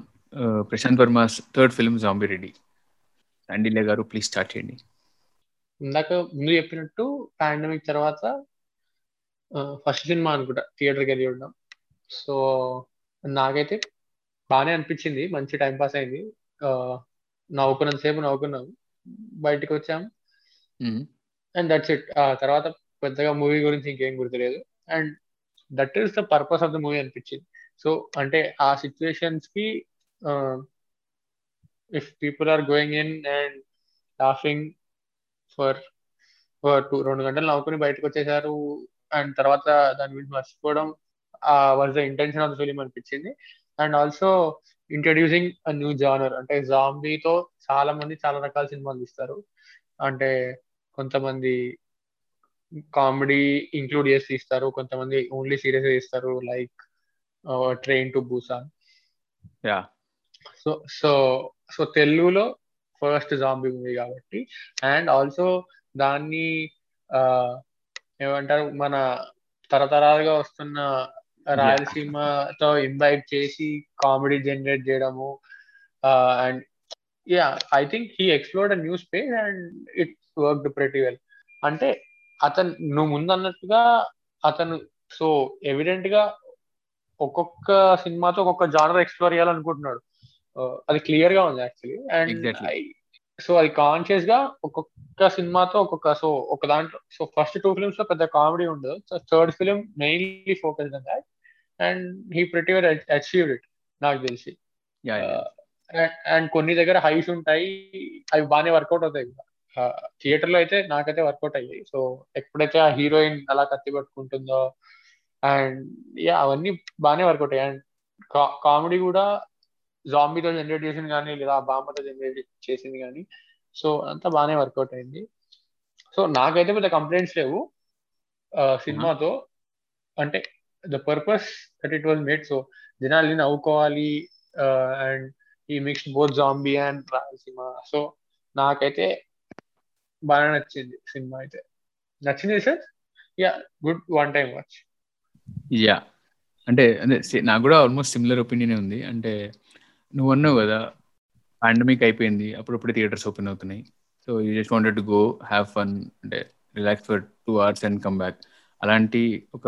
Prashanth Varma's third film zombie Reddy Sandilya garu please start చేయండి. ఇందాక ముందు చెప్పినట్టు pandemic తర్వాత first cinema అనుకుంటా థియేటర్కి వెళ్ళి ఉన్నాం so నాకైతే బాగానే అనిపించింది మంచి టైం పాస్ అయింది. నవ్వుకున్నంత సేపు నవ్వుకున్నాం. బయటకు వచ్చాం. And that's it. ఆ తర్వాత పెద్దగా మూవీ గురించి ఇంకేం గుర్తులేదు. And that is the purpose of the movie అనిపించింది. సో అంటే ఆ సిచ్యువేషన్స్కి if people are going in and laughing for two రెండు గంటలు నవ్వుకుని బయటకు వచ్చేసారు అండ్ తర్వాత దాని గురించి మర్చిపోవడం was the intention of the film అనిపించింది. And also introducing a new genre అంటే జాంబీతో చాలా మంది చాలా రకాల సినిమాలు తీస్తారు. అంటే కొంతమంది కామెడీ ఇంక్లూడ్ చేసి తీస్తారు కొంతమంది ఓన్లీ సీరియస్ తీస్తారు like train to Busan. Yeah. So so so తెలుగులో ఫస్ట్ జాంబీ మూవీ కాబట్టి అండ్ ఆల్సో దాన్ని ఏమంటారు మన తరతరాలుగా వస్తున్న రాయలసీమతో ఇన్వైట్ చేసి కామెడీ జనరేట్ చేయడము and yeah I think he explored a new space and it work pretty well అంటే అతను నువ్వు ముందు అన్నట్టుగా అతను సో ఎవిడెంట్గా ఒక్కొక్క సినిమాతో ఒక్కొక్క జానర్ ఎక్స్ప్లోర్ చేయాలనుకుంటున్నాడు. అది క్లియర్గా ఉంది యాక్చువల్లీ అండ్. సో అది కాన్షియస్గా ఒక్కొక్క సినిమాతో ఒక్కొక్క సో ఒక దాంట్లో సో ఫస్ట్ టూ ఫిల్మ్స్లో పెద్ద కామెడీ ఉండదు. So third film mainly focus on that and he pretty well achieved it నాకు తెలిసి. అండ్ కొన్ని దగ్గర హైస్ ఉంటాయి. అవి బాగానే వర్కౌట్ అవుతాయి. థియేటర్లో అయితే నాకైతే వర్కౌట్ అయ్యాయి. సో ఎప్పుడైతే ఆ హీరోయిన్ అలా కత్తి పట్టుకుంటుందో అండ్ యా అవన్నీ బాగానే వర్కౌట్ అయ్యాయి. అండ్ కామెడీ కూడా జాంబీతో జనరేట్ చేసింది కానీ లేదా బామ్మతో జనరేట్ చేసింది కానీ సో అంతా బాగానే వర్కౌట్ అయింది. సో నాకైతే పెద్ద కంప్లైంట్స్ లేవు. సినిమాతో అంటే the purpose that it was made so జనాల్ని నవ్వుకోవాలి అండ్ ఈ mixed both zombie and Rayalaseema so నాకైతే బాగా నచ్చింది సినిమా అయితే. నచ్చింది sir yeah good one time watch yeah అంటే అదే నాకు కూడా ఆల్మోస్ట్ సిమిలర్ ఒపీనియన్ ఉంది. అంటే నువ్వు అన్నావు కదా పాండమిక్ అయిపోయింది అప్పుడప్పుడు థియేటర్స్ ఓపెన్ అవుతున్నాయి. So you just wanted to go have fun అంటే relax for two hours and come back అలాంటి ఒక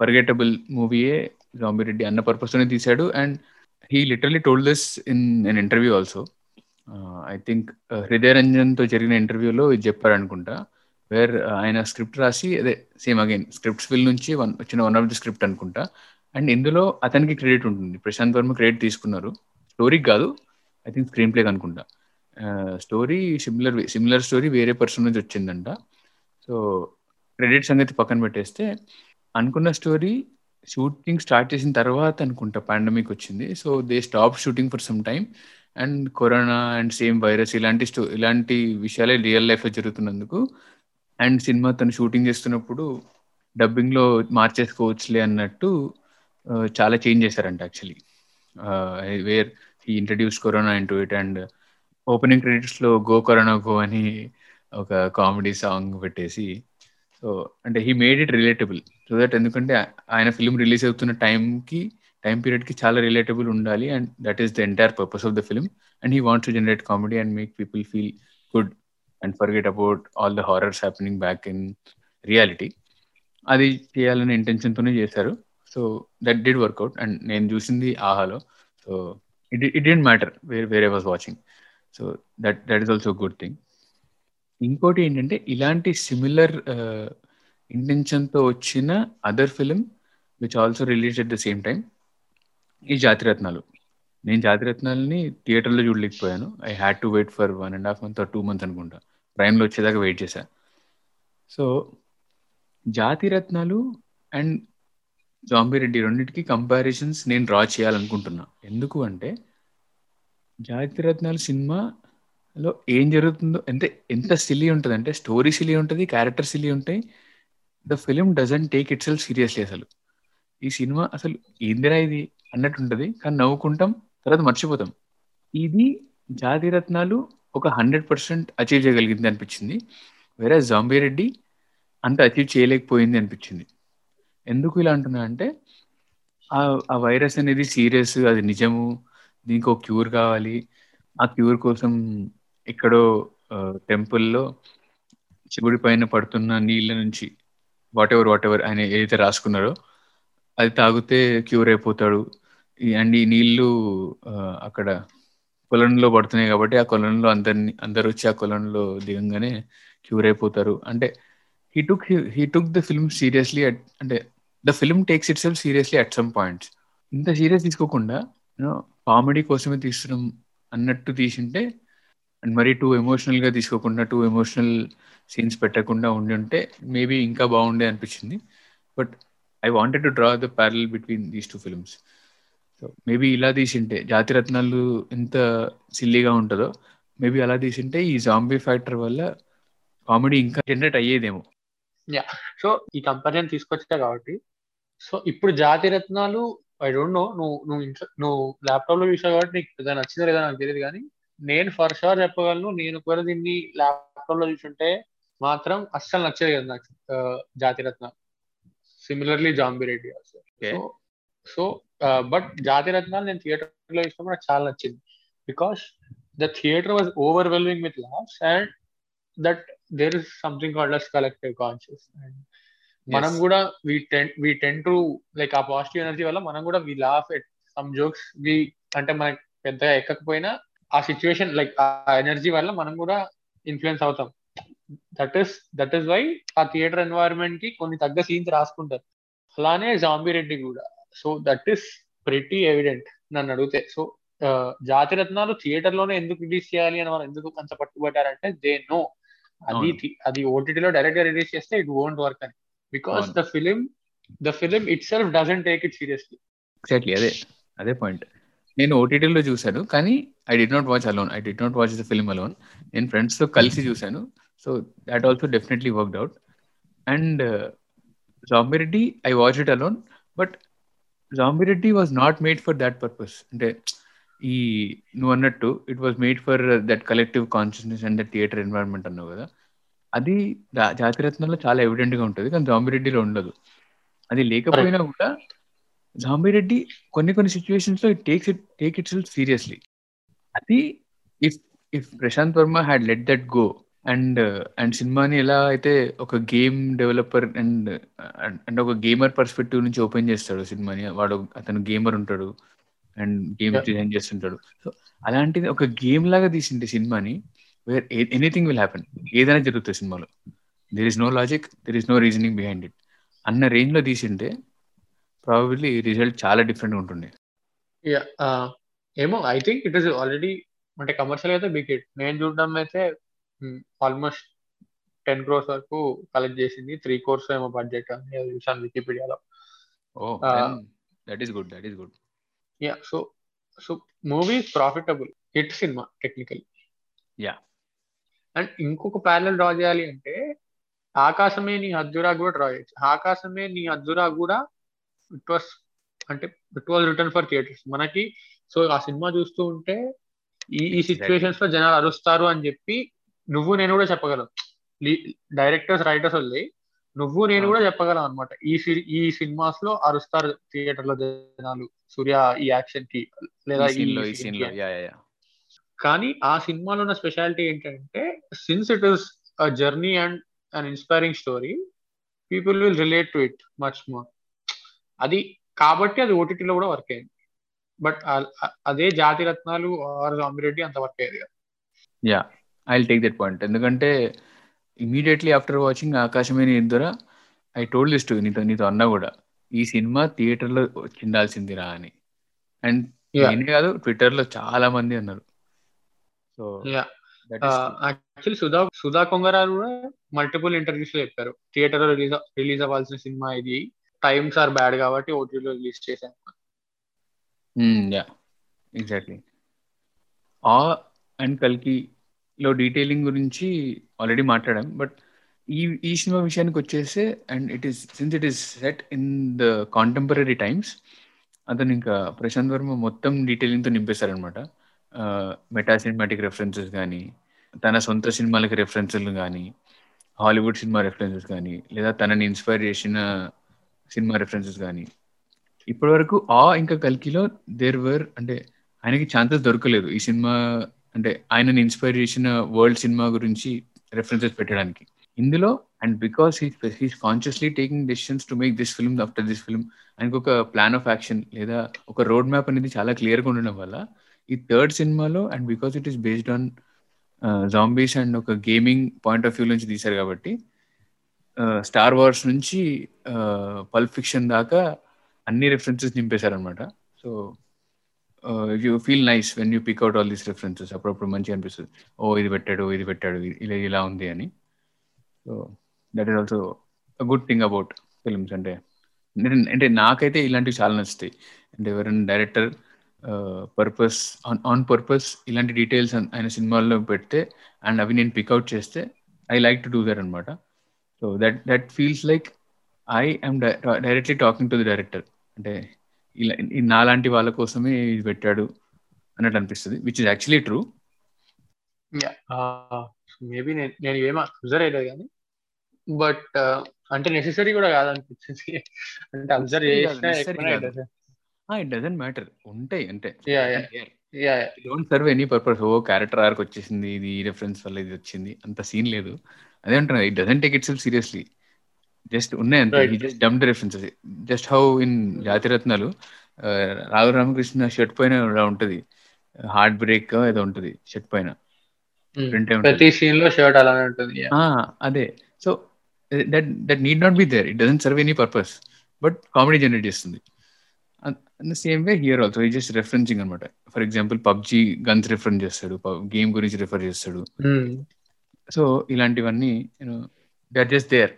ఫర్గెటబుల్ మూవీయే జాంబిరెడ్డి అన్న పర్పస్తోనే తీశాడు. And he literally told this in an interview also I think హృదయరంజన్తో జరిగిన ఇంటర్వ్యూలో ఇది చెప్పారు అనుకుంటా వేర్ uh, ఆయన స్క్రిప్ట్ రాసి అదే సేమ్ అగైన్ స్క్రిప్ట్స్ ఫిల్ నుంచి వన్ వచ్చిన వన్ ఆఫ్ ది స్క్రిప్ట్ అనుకుంటా. అండ్ ఇందులో అతనికి క్రెడిట్ ఉంటుంది. ప్రశాంత్ వర్మ క్రెడిట్ తీసుకున్నారు. స్టోరీకి కాదు ఐ థింక్ స్క్రీన్ ప్లే అనుకుంటా స్టోరీ సిమిలర్ సిమిలర్ స్టోరీ వేరే పర్సన్ నుంచి వచ్చిందంట. సో క్రెడిట్ సంగతి పక్కన పెట్టేస్తే అనుకున్న స్టోరీ షూటింగ్ స్టార్ట్ చేసిన తర్వాత అనుకుంటా పాండమిక్ వచ్చింది. So they stop shooting for some time and corona and same virus ఇలాంటి స్టో ఇలాంటి విషయాలే రియల్ లైఫ్లో జరుగుతున్నందుకు అండ్ సినిమా తను షూటింగ్ చేస్తున్నప్పుడు డబ్బింగ్లో మార్చేసుకోవచ్చులే అన్నట్టు చాలా చేంజ్ చేశారంట యాక్చువల్లీ వేర్ ఈ introduce corona into it and opening క్రెడిట్స్లో go corona go అని ఒక కామెడీ సాంగ్ పెట్టేసి సో అంటే he made it relatable. So that ఎందుకంటే ఆయన ఫిల్మ్ రిలీజ్ అవుతున్న టైంకి టైం పీరియడ్కి చాలా రిలేటబుల్ ఉండాలి and that is the entire purpose of the film and he wants to generate comedy and make people feel good and forget about all the horrors happening back in reality. అది చేయాలనే ఇంటెన్షన్తోనే చేశారు. So that did work out and నేను చూసింది ఆహాలో. So it it didn't matter where where I was watching. So that that is also good thing. ఇంకోటి ఏంటంటే ఇలాంటి సిమిలర్ ఇంటెన్షన్తో వచ్చిన other film which also release at the same time ఈ జాతిరత్నాలు. నేను జాతిరత్నాలని థియేటర్లో చూడలేకపోయాను. I had to wait for one and half month or two months అనుకుంటా. ప్రైమ్లో వచ్చేదాకా వెయిట్ చేశా. So Jathi Ratnalu and zombie Reddy రెండింటికి కంపారిజన్స్ నేను డ్రా చేయాలనుకుంటున్నా. ఎందుకు అంటే జాతిరత్నాలు సినిమాలో ఏం జరుగుతుందో అంటే ఎంత సిలీ ఉంటుంది అంటే స్టోరీ సిలీ ఉంటుంది క్యారెక్టర్ సిలీ ఉంటాయి. The film doesn't take itself seriously అసలు. ఈ సినిమా అసలు ఏందిరా ఇది అన్నట్టు ఉంటుంది. కానీ నవ్వుకుంటాం తర్వాత మర్చిపోతాం. ఇది జాతిరత్నాలు ఒక హండ్రెడ్ పర్సెంట్ అచీవ్ చేయగలిగింది అనిపించింది. వేరే జాంబీ రెడ్డి అంత అచీవ్ చేయలేకపోయింది అనిపించింది. ఎందుకు ఇలా అంటున్నా అంటే ఆ ఆ వైరస్ అనేది సీరియస్ అది నిజము దీనికి ఒక క్యూర్ కావాలి. ఆ క్యూర్ కోసం ఎక్కడో టెంపుల్లో శివుడి పైన పడుతున్న నీళ్ళ నుంచి వాట్ ఎవర్ వాట్ ఎవర్ ఆయన ఏదైతే రాసుకున్నారో అది తాగితే క్యూర్ అయిపోతాడు. ఈ- అండ్ ఈ నీళ్ళు అక్కడ కొలంలో పడుతున్నాయి కాబట్టి ఆ కొలంలో అందరిని అందరు వచ్చి ఆ కొలంలో దిగంగానే క్యూర్ అయిపోతారు. అంటే he took he took the film seriously అంటే the film takes itself seriously at some points ఇంత సీరియస్ తీసుకోకుండా కామెడీ కోసమే తీస్తున్నాం అన్నట్టు తీసింటే అండ్ మరీ టూ ఎమోషనల్గా తీసుకోకుండా టూ ఎమోషనల్ సీన్స్ పెట్టకుండా ఉండి ఉంటే మేబీ ఇంకా బాగుండే అనిపించింది. But I wanted to draw the parallel between these two films so maybe ఇలా తీసింటే జాతిరత్నాలు ఎంత సిల్లీగా ఉంటుందో మేబీ అలా తీసింటే ఈ జాంబీ ఫ్యాక్టర్ వల్ల కామెడీ ఇంకా జనరేట్ అయ్యేదేమో. సో ఈ కంపారిజన్ తీసుకొచ్చా కాబట్టి సో ఇప్పుడు జాతి రత్నాలు ఐ డోంట్ నో నువ్వు నువ్వు ఇంట్లో నువ్వు ల్యాప్టాప్లో చూసావు కాబట్టి నీకు ఏదైనా నచ్చిందో లేదా నాకు తెలియదు కానీ నేను ఫర్ షూర్ చెప్పగలను నేను ఒకవేళ దీన్ని ల్యాప్టాప్లో చూసుంటే మాత్రం అస్సలు నచ్చేది కదా నాకు Jathi Ratna. Similarly zombie Reddy also. So so but Jathi Ratnalu నేను థియేటర్లో చూసినప్పుడు నాకు చాలా నచ్చింది. Because the theatre was overwhelming with laughs and that there is something called as collective conscious and మనం. కూడా we tend we tend to like ఆ positive energy వల్ల మనం కూడా we laugh at some jokes we అంటే మన పెద్దగా ఎక్కకపోయినా ఆ సిచ్యువేషన్ లైక్ ఆ ఎనర్జీ వల్ల మనం కూడా ఇన్ఫ్లుయెన్స్ అవుతాం. That is that is why ఆ థియేటర్ ఎన్వైరన్మెంట్కి కొన్ని తగ్గ సీన్స్ రాసుకుంటారు. అలానే జాంబీ రెడ్డి కూడా. So that is pretty evident నన్ను అడిగితే. సో జాతి రత్నాలు థియేటర్లోనే ఎందుకు రిలీజ్ చేయాలి అని వాళ్ళు ఎందుకు అంత పట్టుబట్టారంటే దే నో అది అది ఓటీటీలో డైరెక్ట్గా రిలీజ్ చేస్తే ఇట్ వోంట్ వర్క్ అని. Because the film the film it self doesn't take it seriously exactly అదే అదే పాయింట్ నేను ఓటీటీలో చూశాను కానీ I D not watch alone I D not watch the film alone నేను ఫ్రెండ్స్తో కలిసి చూశాను. So that also definitely worked out and Zombie Reddy I watch it alone but Zombie Reddy was not made for that purpose అంటే ఈ నువ్వు అన్నట్టు it was made for that collective consciousness and the theatre environment అన్నావు కదా. అది జాతిరత్నంలో చాలా ఎవిడెంట్గా ఉంటుంది కానీ జాంబిరెడ్డిలో ఉండదు. అది లేకపోయినా కూడా జాంబిరెడ్డి కొన్ని కొన్ని సిచ్యువేషన్స్లో it takes it take itself seriously అది if if Prashanth Varma had let that go and and సినిమాని ఎలా అయితే ఒక గేమ్ డెవలపర్ అండ్ అండ్ ఒక గేమర్ పర్స్పెక్టివ్ నుంచి ఓపెన్ చేస్తాడు సినిమాని వాడు అతను గేమర్ ఉంటాడు అండ్ గేమ్ డిజైన్ చేస్తుంటాడు. సో అలాంటిది ఒక గేమ్ లాగా తీసిండే సినిమాని వేర్ ఎనీథింగ్ విల్ హ్యాపెన్ ఏదైనా జరుగుతుంది సినిమాలో. There is no logic there is no reasoning behind it అన్న రేంజ్లో తీసింటే ప్రాబబ్లీ రిజల్ట్ చాలా డిఫరెంట్ ఉంటుండే. ఏమో I think it is already అంటే కమర్షియల్ అయితే బిగ్ హిట్ నేను చూడడం అయితే ఆల్మోస్ట్ టెన్ క్రోర్స్ వరకు కలెక్ట్ చేసింది. త్రీ కోర్స్ ఏమో బడ్జెట్ అని చూసాను వికీపీడియాలో that is good that is good yeah so so movie profitable hit cinema technical yeah and ఇంకొక ప్యారల్ డ్రా చేయాలి అంటే ఆకాశమే నీ అద్దురా కూడా డ్రా చేయొచ్చు. ఆకాశమే నీ అద్దురా కూడా ఇట్ వాస్ అంటే it was return for theatres మనకి సో ఆ సినిమా చూస్తూ ఉంటే ఈ ఈ సిచ్యువేషన్స్లో జనాలు అరుస్తారు అని చెప్పి నువ్వు నేను కూడా చెప్పగలం. డైరెక్టర్స్ రైటర్స్ వల్లి నువ్వు నేను కూడా చెప్పగలం అనమాట ఈ ఈ సినిమాస్లో అరుస్తారు థియేటర్లో జనాలు. సూర్య ఈ యాక్షన్కి లేదా కానీ ఆ సినిమాలో ఉన్న స్పెషాలిటీ ఏంటంటే since it is a journey and an inspiring story people will relate to it much more అది కాబట్టి అది ఓటీటీలో కూడా వర్క్ అయింది. బట్ అదే జాతి రత్నాలు ఆర్ జాంబిరెడ్డి అంత వర్క్ అయ్యేది కదా. Yeah I take that point ఎందుకంటే ఇమీడియట్లీ ఆఫ్టర్ వాచింగ్ ఆకాశమైన ఇద్దర ఐ టోల్డ్ దిస్ టు నీతో నీతో అన్నా కూడా ఈ సినిమా థియేటర్లో చిందాల్సిందిరా అని. అండ్ నేనే కాదు ట్విట్టర్లో చాలా మంది అన్నారు. సో యాక్చువల్లీ సుధా సుధా కొంగరాలు కూడా మల్టిపుల్ ఇంటర్వ్యూస్లో చెప్పారు. థియేటర్లో రిలీజ్ రిలీజ్ అవ్వాల్సిన సినిమా ఇది. టైమ్స్ ఆర్ బ్యాడ్ కాబట్టి ఓటీటీలో రిలీజ్ చేశాను. యా ఎగ్జాక్ట్లీ ఆ అండ్ కల్కి లో డీటెయిలింగ్ గురించి ఆల్రెడీ మాట్లాడాం. బట్ ఈ ఈ సినిమా విషయానికి వచ్చేస్తే and it is since it is set in the contemporary times అతను ఇంకా ప్రశాంత్ వర్మ మొత్తం డీటెయిలింగ్తో నింపేశారనమాట మెటా సినిమాటిక్ రెఫరెన్సెస్ కానీ తన సొంత సినిమాలకి రెఫరెన్సులు కానీ హాలీవుడ్ సినిమా రెఫరెన్సెస్ కానీ లేదా తనని ఇన్స్పైర్ చేసిన సినిమా రెఫరెన్సెస్ కానీ ఇప్పటి వరకు ఆ ఇంకా కల్కిలో దేర్ వర్ అంటే ఆయనకి ఛాన్సెస్ దొరకలేదు. ఈ సినిమా అంటే ఆయనని ఇన్స్పైర్ చేసిన వరల్డ్ సినిమా గురించి రెఫరెన్సెస్ పెట్టడానికి. ఇందులో and because he's consciously taking decisions to make this film after this film ఆయనకు ఒక ప్లాన్ ఆఫ్ యాక్షన్ లేదా ఒక రోడ్ మ్యాప్ అనేది చాలా క్లియర్గా ఉండడం వల్ల ఈ థర్డ్ సినిమాలో and because it is based on zombies and ఒక గేమింగ్ పాయింట్ ఆఫ్ వ్యూ నుంచి తీశారు కాబట్టి uh, స్టార్ వార్స్ నుంచి uh, పల్ప్ ఫిక్షన్ దాకా అన్ని references నింపేశారనమాట so you feel nice when you pick out all these references అప్పుడప్పుడు మంచిగా అనిపిస్తుంది. ఓ ఇది పెట్టాడు ఇది పెట్టాడు ఇలా ఇలా ఉంది అని. So that is also good thing about films అంటే అంటే నాకైతే ఇలాంటివి చాలా నచ్చుతాయి. అంటే ఎవరైనా director purpose on on purpose ఇలాంటి డీటెయిల్స్ ఆయన సినిమాల్లో పెడితే అండ్ అవి నేను పిక్అవుట్ చేస్తే I like to do that అనమాట so that that feels like I I'm directly talking to the director అంటే ఇలా నాలాంటి వాళ్ళ కోసమే ఇది పెట్టాడు అన్నట్టు అనిపిస్తుంది which is actually true maybe నేను ఏమో అబ్జర్వ్ అయ్యలేదు కానీ బట్ అంటే నెసెసరీ కూడా కాదనిపించింది అంటే అబ్జర్వ్ చేసినా ఇట్ డజంట్ మ్యాటర్ ఉంటాయి అంటే డోంట్ సర్వ్ ఎనీ పర్పస్ ఓ క్యారెక్టర్ ఆర్క్ వచ్చేసింది ఇది రెఫరెన్స్ వల్ల ఇది వచ్చింది అంత సీన్ లేదు. అదే అంటున్నా it doesn't take itself seriously just ఉన్నాయి అంతే he just dumb references just how in Jathi Ratnalu Raghu Ramakrishna shirt పైన ఉంటది. హార్ట్ బ్రేక్ ఏదో ఉంటుంది షర్ట్ పైన. ఉంటుంది. ప్రతి సీన్లో షర్ట్ అలానే ఉంటుంది అదే. So that that need not be there it doesn't serve any purpose but comedy generate చేస్తుంది. సేమ్ వే హియర్ ఆల్సో ఈ జస్ట్ రెఫరెన్సింగ్ అనమాట. For example PUBG guns reference చేస్తాడు గేమ్ గురించి రిఫర్ చేస్తాడు. Hmm. సో ఇలాంటివన్నీ you know they are just there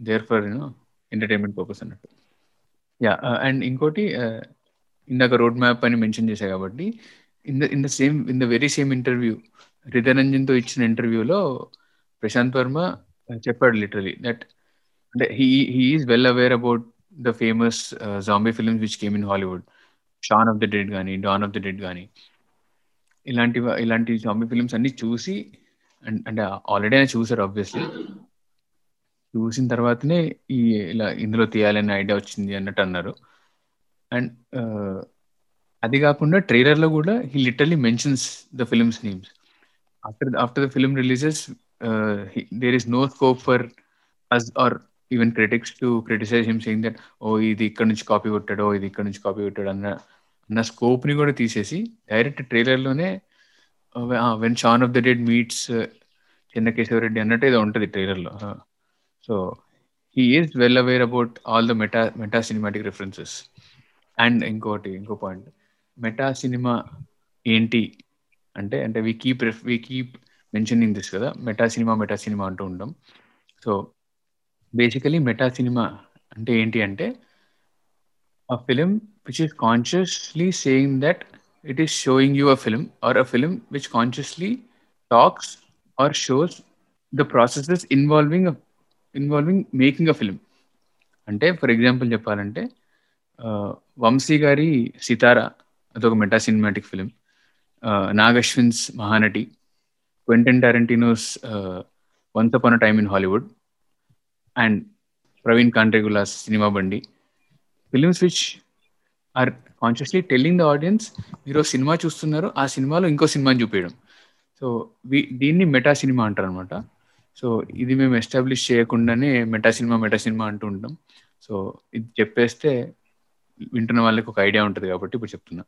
there for you know entertainment purpose అన్నట్టు. Yeah and ఇంకోటి uh, ఇందాక రోడ్ మ్యాప్ అని మెన్షన్ చేశా కాబట్టి in the in the same in the very same interview రిధరంజన్తో ఇచ్చిన ఇంటర్వ్యూలో ప్రశాంత్ వర్మ చెప్పాడు లిటరలీ దట్ అంటే he he is well aware about the famous zombie films which came in Hollywood Shaun of the Dead కానీ don of the dead కానీ ఇలాంటి ఇలాంటి zombie films అన్ని చూసి అండ్ అంటే ఆల్రెడీ ఆయన చూసారు ఆబ్వియస్లీ చూసిన తర్వాతనే ఈ ఇలా ఇందులో తీయాలనే ఐడియా వచ్చింది అన్నట్టు అన్నారు. అండ్ అది కాకుండా ట్రైలర్లో కూడా he literally mentions the films names after after the film releases there is no scope for us or even critics to criticise him saying that oh ఇది ఇక్కడ నుంచి కాపీ కొట్టాడు ఇది ఇక్కడ నుంచి కాపీ కొట్టాడు అన్న అన్న స్కోప్ని కూడా తీసేసి direct ట్రైలర్లోనే when Shaun of the dead meets Chennakesava Reddy అన్నట్టు ఏదో ఉంటుంది ట్రైలర్లో. So he is well aware about all the meta meta cinematic references and ఇంకోటి ఇంకో పాయింట్ మెటా సినిమా ఏంటి? అంటే అంటే we keep we keep mentioning this కదా మెటా సినిమా మెటా సినిమా అంటూ ఉంటాం సో బేసికలీ మెటా సినిమా అంటే ఏంటి అంటే ఆ film which is consciously saying that it is showing you a film or a film which consciously talks or shows the processes involving involving making a film అంటే for example చెప్పాలంటే వంశీ గారి సితారా అదొక meta cinematic film Nagashwin's Mahanati Quentin Tarantino's once a time in Hollywood and Praveen Kandregula's Cinema Bandi. Films which are consciously telling the audience మీరు సినిమా చూస్తున్నారు ఆ సినిమాలో ఇంకో సినిమాని చూపించడం సో దీన్ని మెటా సినిమా అంటారు అనమాట సో ఇది మేము ఎస్టాబ్లిష్ చేయకుండానే మెటా సినిమా మెటా సినిమా అంటూ ఉంటాం. సో ఇది చెప్పేస్తే వింటున్న వాళ్ళకి ఒక ఐడియా ఉంటుంది కాబట్టి ఇప్పుడు చెప్తున్నా.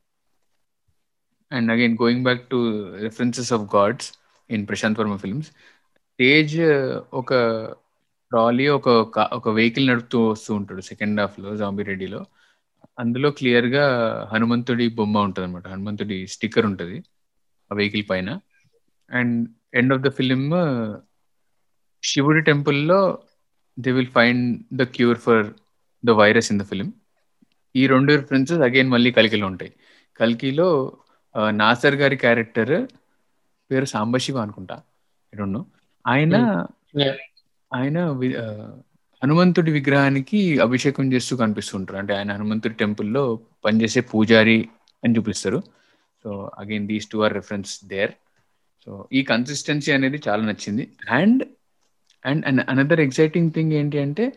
And again going back to references of gods in Prashanth Varma films Tej ఒక ట్రాలీ ఒక ఒక వెహికల్ నడుపుతూ వస్తూ ఉంటాడు సెకండ్ హాఫ్లో జాంబీ రెడ్డిలో. అందులో క్లియర్గా హనుమంతుడి బొమ్మ ఉంటుంది అనమాట హనుమంతుడి స్టిక్కర్ ఉంటుంది ఆ వెహికల్ పైన. And end of the film శివుడి టెంపుల్లో they will find the cure for the virus in the film. ఈ రెండు రిఫరెన్సెస్ అగైన్ మళ్ళీ కలికిలో ఉంటాయి. కల్కిలో నాసర్ గారి క్యారెక్టర్ పేరు సాంబశివ అనుకుంటా. I don't ఆయన hmm. ఆయన వి- హనుమంతుడి విగ్రహానికి అభిషేకం చేస్తూ కనిపిస్తుంటారు. అంటే ఆయన హనుమంతుడి టెంపుల్లో పనిచేసే పూజారి అని చూపిస్తారు. So again these two are reference there so ఈ కన్సిస్టెన్సీ అనేది చాలా నచ్చింది. And and and another exciting thing ఏంటి అంటే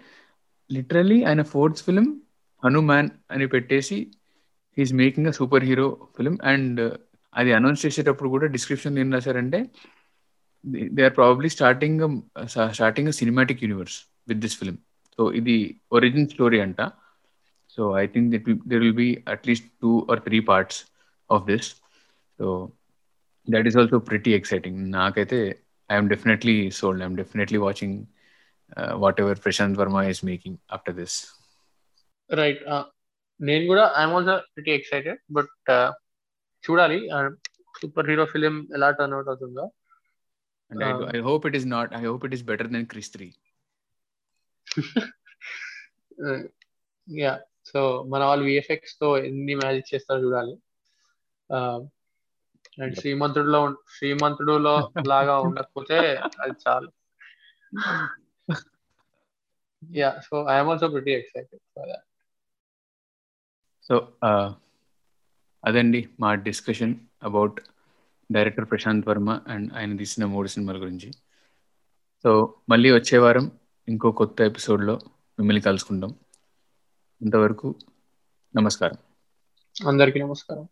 లిటరలీ ఆయన ఫోర్త్ ఫిలిం హనుమాన్ అని పెట్టేసి he's making a superhero film and అది అనౌన్స్ చేసేటప్పుడు కూడా డిస్క్రిప్షన్ ఏం రాశారంటే they are probably starting starting cinematic universe with this film so ఇది ఒరిజిన్ స్టోరీ అంట so I think that there will be at least two or three parts of this so that is also pretty exciting నాకైతే I'm definitely sold I'm definitely watching whatever Prasanth Varma is making after this right నేను కూడా I'm also pretty excited but చూడాలి super hero film ఎలా turn out అవుతుందో and I hope it is not I hope it is better than Krrish three yeah so మన వాళ్ళు విఎఫ్ఎక్స్తో ఎన్ని magic చేస్తారో చూడాలి. అండ్ శ్రీమంతుడిలో ఉం- శ్రీమంతుడులో లాగా ఉండకపోతే అది చాలు. Yeah so I'm also pretty excited for that so అదండి మా discussion about director Prashanth Varma and ఆయన తీసిన మూడు సినిమాల గురించి. సో మళ్ళీ వచ్చే వారం ఇంకో కొత్త ఎపిసోడ్లో మిమ్మల్ని కలుసుకుంటాం అంతవరకు నమస్కారం. అందరికీ నమస్కారం.